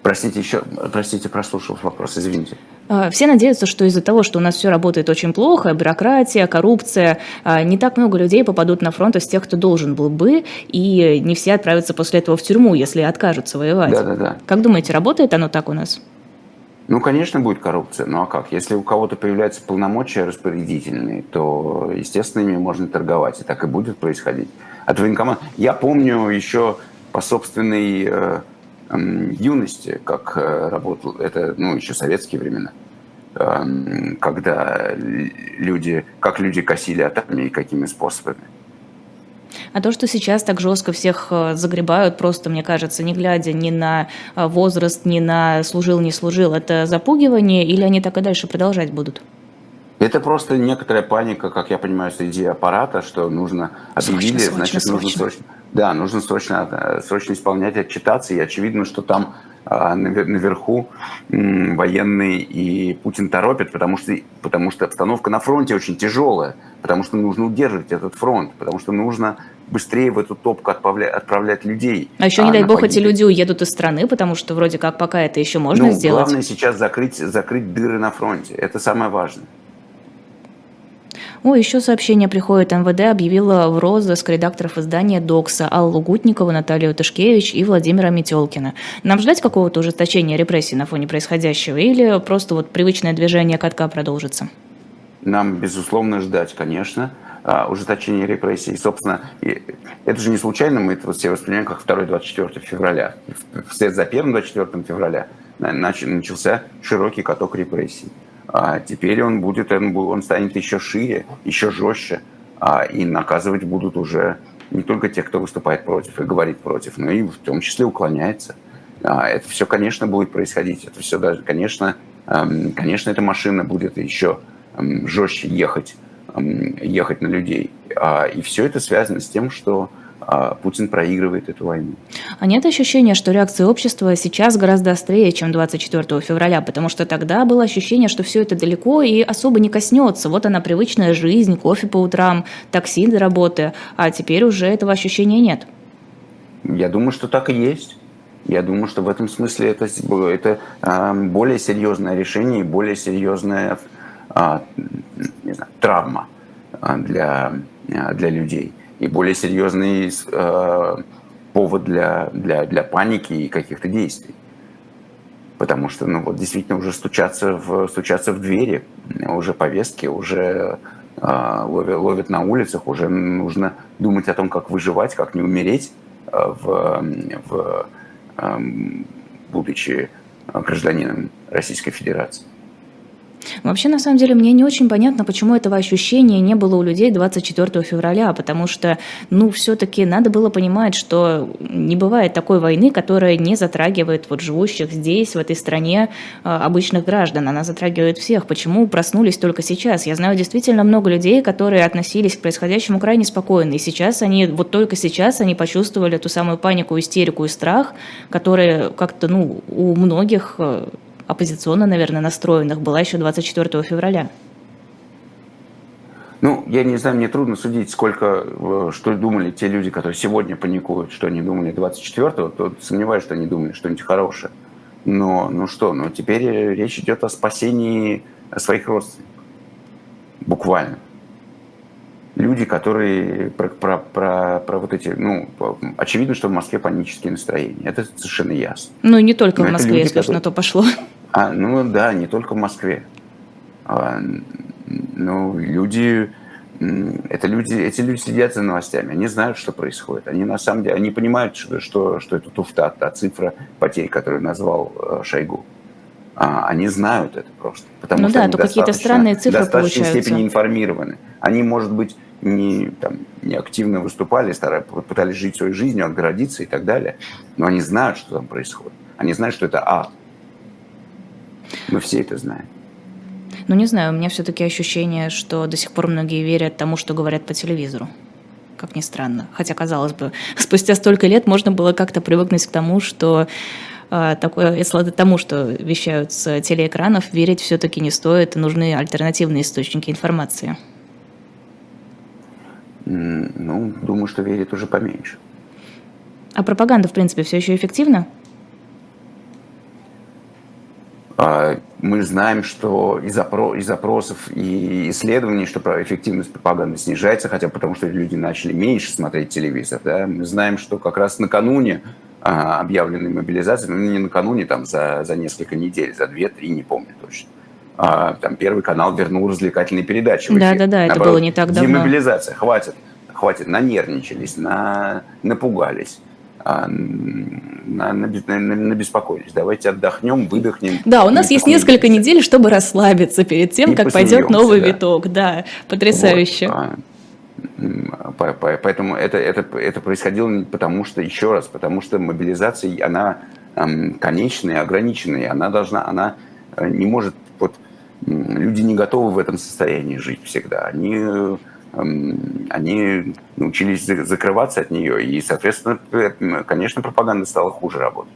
Простите, еще, простите, прослушал вопрос, извините. А, все надеются, что из-за того, что у нас все работает очень плохо, бюрократия, коррупция, а, не так много людей попадут на фронт из тех, кто должен был бы, и не все отправятся после этого в тюрьму, если откажутся воевать. Да, да, да. Как думаете, работает оно так у нас? Ну, конечно, будет коррупция. Ну а как? Если у кого-то появляются полномочия распорядительные, то, естественно, ими можно торговать. И так и будет происходить. От военкомата... Я помню еще по собственной э, э, юности, как э, работал, это, ну, еще советские времена, э, когда люди, как люди косили от армии, какими способами. А то, что сейчас так жестко всех э, загребают, просто, мне кажется, не глядя ни на э, возраст, ни на служил, не служил, это запугивание или они так и дальше продолжать будут? Это просто некоторая паника, как я понимаю, среди аппарата, что нужно объявили, срочно, значит, срочно, нужно срочно. Да, нужно срочно, э, срочно исполнять, отчитаться, и очевидно, что там а, наверху военные и Путин торопят, потому что, потому что обстановка на фронте очень тяжелая, потому что нужно удерживать этот фронт, потому что нужно быстрее в эту топку отправлять, отправлять людей. А еще, не а дай бог, эти люди уедут из страны, потому что вроде как пока это еще можно ну, сделать. Главное сейчас закрыть, закрыть дыры на фронте. Это самое важное. О, еще сообщение приходит. МВД объявила в розыск редакторов издания «Докса» Аллу Гутникову, Наталью Тышкевич и Владимира Метелкина. Нам ждать какого-то ужесточения репрессий на фоне происходящего или просто вот привычное движение катка продолжится? Нам, безусловно, ждать, конечно а, ужесточения репрессий. собственно, это же не случайно, мы это все воспринимаем как 2-24 февраля. Вслед за первым 24 февраля начался широкий каток репрессий. А теперь он будет, он, он станет еще шире, еще жестче, а, и наказывать будут уже не только те, кто выступает против и говорит против, но и в том числе уклоняется. А, это все, конечно, будет происходить. Это все даже, конечно, эм, конечно, эта машина будет еще эм, жестче ехать, эм, ехать на людей. А, и все это связано с тем, что Путин проигрывает эту войну. А нет ощущения, что реакция общества сейчас гораздо острее, чем 24 февраля, потому что тогда было ощущение, что все это далеко и особо не коснется. Вот она привычная жизнь, кофе по утрам, такси до работы, а теперь уже этого ощущения нет. Я думаю, что так и есть. Я думаю, что в этом смысле это, это э, более серьезное решение и более серьезная не знаю, травма для, для людей и более серьезный э, повод для, для, для паники и каких-то действий. Потому что, ну вот, действительно уже стучаться в, стучаться в двери, уже повестки, уже э, ловят, на улицах, уже нужно думать о том, как выживать, как не умереть, э, в, в, э, будучи гражданином Российской Федерации. Вообще, на самом деле, мне не очень понятно, почему этого ощущения не было у людей 24 февраля, потому что, ну, все-таки надо было понимать, что не бывает такой войны, которая не затрагивает вот живущих здесь, в этой стране, а, обычных граждан. Она затрагивает всех. Почему проснулись только сейчас? Я знаю действительно много людей, которые относились к происходящему крайне спокойно, и сейчас они, вот только сейчас они почувствовали ту самую панику, истерику и страх, которые как-то, ну, у многих э, оппозиционно, наверное, настроенных была еще 24 февраля. Ну, я не знаю, мне трудно судить, сколько, э, что думали те люди, которые сегодня паникуют, что они думали 24-го, то сомневаюсь, что они думали что-нибудь хорошее. Но, ну что, ну теперь речь идет о спасении своих родственников. Буквально. Люди, которые про, про, про, про вот эти, ну, очевидно, что в Москве панические настроения. Это совершенно ясно. Ну, не только Но в Москве, люди, если которые... на то пошло. А, ну да, не только в Москве. А, ну, люди, это люди, эти люди следят за новостями, они знают, что происходит. Они на самом деле, они понимают, что, что, что это туфта, та цифра потерь, которую назвал э, Шойгу. А, они знают это просто. Потому ну что да, то какие-то странные цифры в достаточной получаются. степени информированы. Они, может быть, не, там, не активно выступали, старались, пытались жить своей жизнью, отгородиться и так далее. Но они знают, что там происходит. Они знают, что это ад. Мы все это знаем. Ну, не знаю, у меня все-таки ощущение, что до сих пор многие верят тому, что говорят по телевизору. Как ни странно. Хотя, казалось бы, спустя столько лет можно было как-то привыкнуть к тому, что э, такое, если тому, что вещают с телеэкранов, верить все-таки не стоит, нужны альтернативные источники информации. Ну, думаю, что верит уже поменьше. А пропаганда, в принципе, все еще эффективна? А, мы знаем, что из, опро- из опросов и исследований, что эффективность пропаганды снижается, хотя потому что люди начали меньше смотреть телевизор. Да? Мы знаем, что как раз накануне а, объявленной мобилизации, ну не накануне, там за, за несколько недель, за две-три, не помню точно, а, там Первый канал вернул развлекательные передачи. Да-да-да, это было не так давно. Демобилизация, хватит, хватит, нанервничались, на, напугались. А, на, на, на, набеспокоились. Давайте отдохнем, выдохнем. Да, у нас есть несколько недель, чтобы расслабиться перед тем, и как пойдет новый да. виток. Да, потрясающе. Вот. А, поэтому это, это, это происходило потому что, еще раз, потому что мобилизация, она конечная, ограниченная, она должна, она э, не может, вот люди не готовы в этом состоянии жить всегда. Они, эм, они научились закрываться от нее, и, соответственно, конечно, пропаганда стала хуже работать.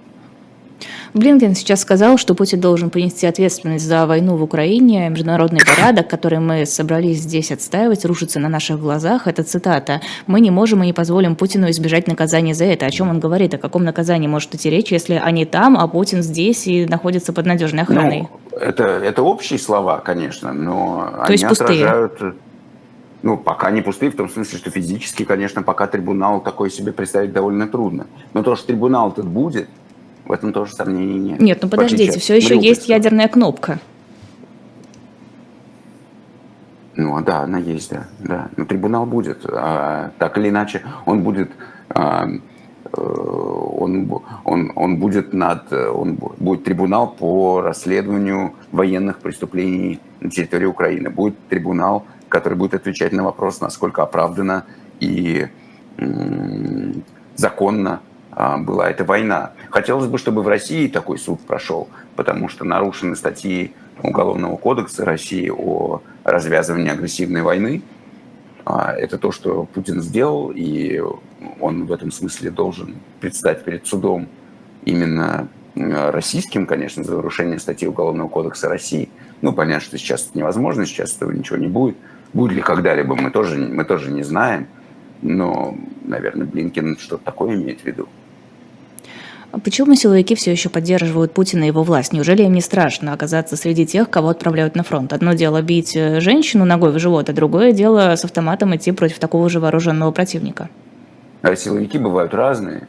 Блинкен сейчас сказал, что Путин должен понести ответственность за войну в Украине. Международный порядок, который мы собрались здесь отстаивать, рушится на наших глазах. Это цитата. «Мы не можем и не позволим Путину избежать наказания за это». О чем он говорит? О каком наказании может идти речь, если они там, а Путин здесь и находится под надежной охраной? Ну, это, это общие слова, конечно, но То они пустые. отражают... Ну, пока не пустые, в том смысле, что физически, конечно, пока трибунал такой себе представить довольно трудно. Но то, что трибунал этот будет, в этом тоже сомнений нет. Нет, ну подождите, все еще есть ядерная кнопка. Ну, да, она есть, да. да. Но трибунал будет. А, так или иначе, он будет... А, э, он, он, он будет над... Он будет трибунал по расследованию военных преступлений на территории Украины. Будет трибунал, который будет отвечать на вопрос, насколько оправдано и законно а, была эта война. Хотелось бы, чтобы в России такой суд прошел, потому что нарушены статьи Уголовного кодекса России о развязывании агрессивной войны. А, это то, что Путин сделал, и он в этом смысле должен предстать перед судом именно российским, конечно, за нарушение статьи Уголовного кодекса России. Ну, понятно, что сейчас это невозможно, сейчас этого ничего не будет. Будет ли когда-либо, мы тоже, мы тоже не знаем. Но, наверное, Блинкин что-то такое имеет в виду. Почему силовики все еще поддерживают Путина и его власть? Неужели им не страшно оказаться среди тех, кого отправляют на фронт? Одно дело бить э, женщину ногой в живот, а другое дело с автоматом идти против такого же вооруженного противника. А силовики бывают разные.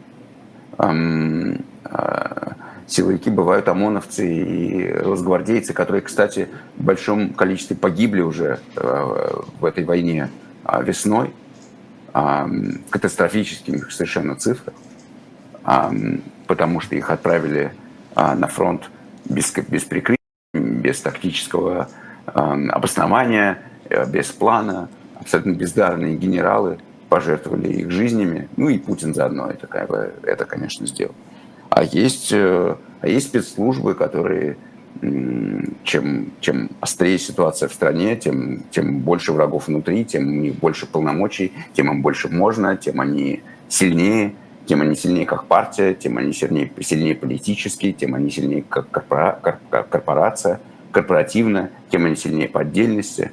А, силовики бывают ОМОНовцы и росгвардейцы, которые, кстати, в большом количестве погибли уже э, в этой войне а, весной. Катастрофических совершенно цифрах потому что их отправили а, на фронт без, без прикрытия, без тактического а, обоснования, э, без плана. Абсолютно бездарные генералы пожертвовали их жизнями. Ну и Путин заодно это, это конечно, сделал. А есть, э, а есть спецслужбы, которые чем, чем острее ситуация в стране, тем, тем больше врагов внутри, тем у них больше полномочий, тем им больше можно, тем они сильнее, тем они сильнее как партия, тем они сильнее, сильнее политически, тем они сильнее как корпора, корпорация, корпоративно, тем они сильнее по отдельности.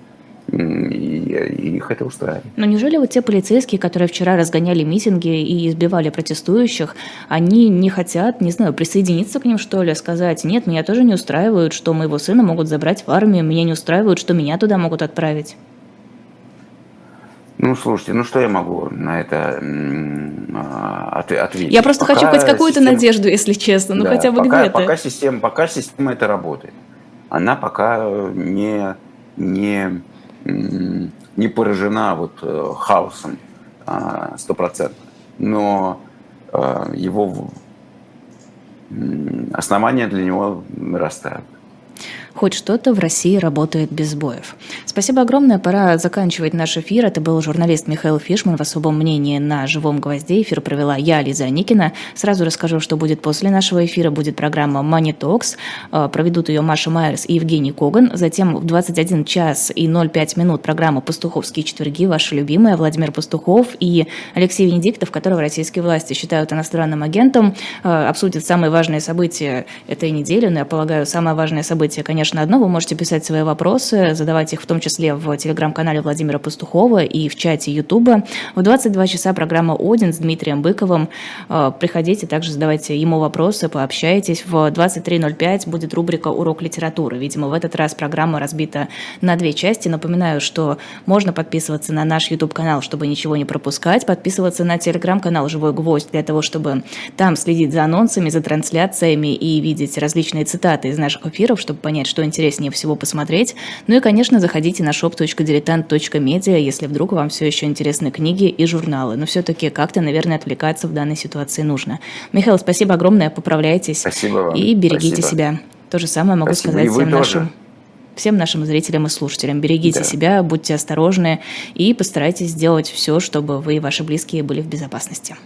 И, их это устраивает. Но неужели вот те полицейские, которые вчера разгоняли митинги и избивали протестующих, они не хотят, не знаю, присоединиться к ним, что ли, сказать, нет, меня тоже не устраивают, что моего сына могут забрать в армию, меня не устраивают, что меня туда могут отправить? Ну, слушайте, ну что я могу на это а, ответить? Я просто пока хочу хоть какую-то система... надежду, если честно, ну да, хотя бы пока, где-то. Пока система, пока система это работает. Она пока не, не, не поражена вот э, хаосом а, стопроцентно. Но а, его основания для него нарастают хоть что-то в России работает без сбоев. Спасибо огромное, пора заканчивать наш эфир. Это был журналист Михаил Фишман в особом мнении на «Живом гвозде». Эфир провела я, Лиза Никина. Сразу расскажу, что будет после нашего эфира. Будет программа Money Talks. Э, проведут ее Маша Майерс и Евгений Коган. Затем в 21 час и 05 минут программа «Пастуховские четверги». Ваша любимая Владимир Пастухов и Алексей Венедиктов, которого российские власти считают иностранным агентом, э, обсудят самые важные события этой недели. Но я полагаю, самое важное событие, конечно, конечно, одно. Вы можете писать свои вопросы, задавать их в том числе в телеграм-канале Владимира Пастухова и в чате Ютуба. В 22 часа программа «Один» с Дмитрием Быковым. Э, приходите, также задавайте ему вопросы, пообщайтесь. В 23.05 будет рубрика «Урок литературы». Видимо, в этот раз программа разбита на две части. Напоминаю, что можно подписываться на наш YouTube-канал, чтобы ничего не пропускать, подписываться на телеграм-канал «Живой гвоздь» для того, чтобы там следить за анонсами, за трансляциями и видеть различные цитаты из наших эфиров, чтобы понять, что интереснее всего посмотреть. Ну и, конечно, заходите на shop.diletant.media, если вдруг вам все еще интересны книги и журналы. Но все-таки как-то, наверное, отвлекаться в данной ситуации нужно. Михаил, спасибо огромное, поправляйтесь. Спасибо вам. И берегите спасибо. себя. То же самое могу спасибо. сказать всем нашим всем нашим зрителям и слушателям. Берегите да. себя, будьте осторожны и постарайтесь сделать все, чтобы вы и ваши близкие были в безопасности.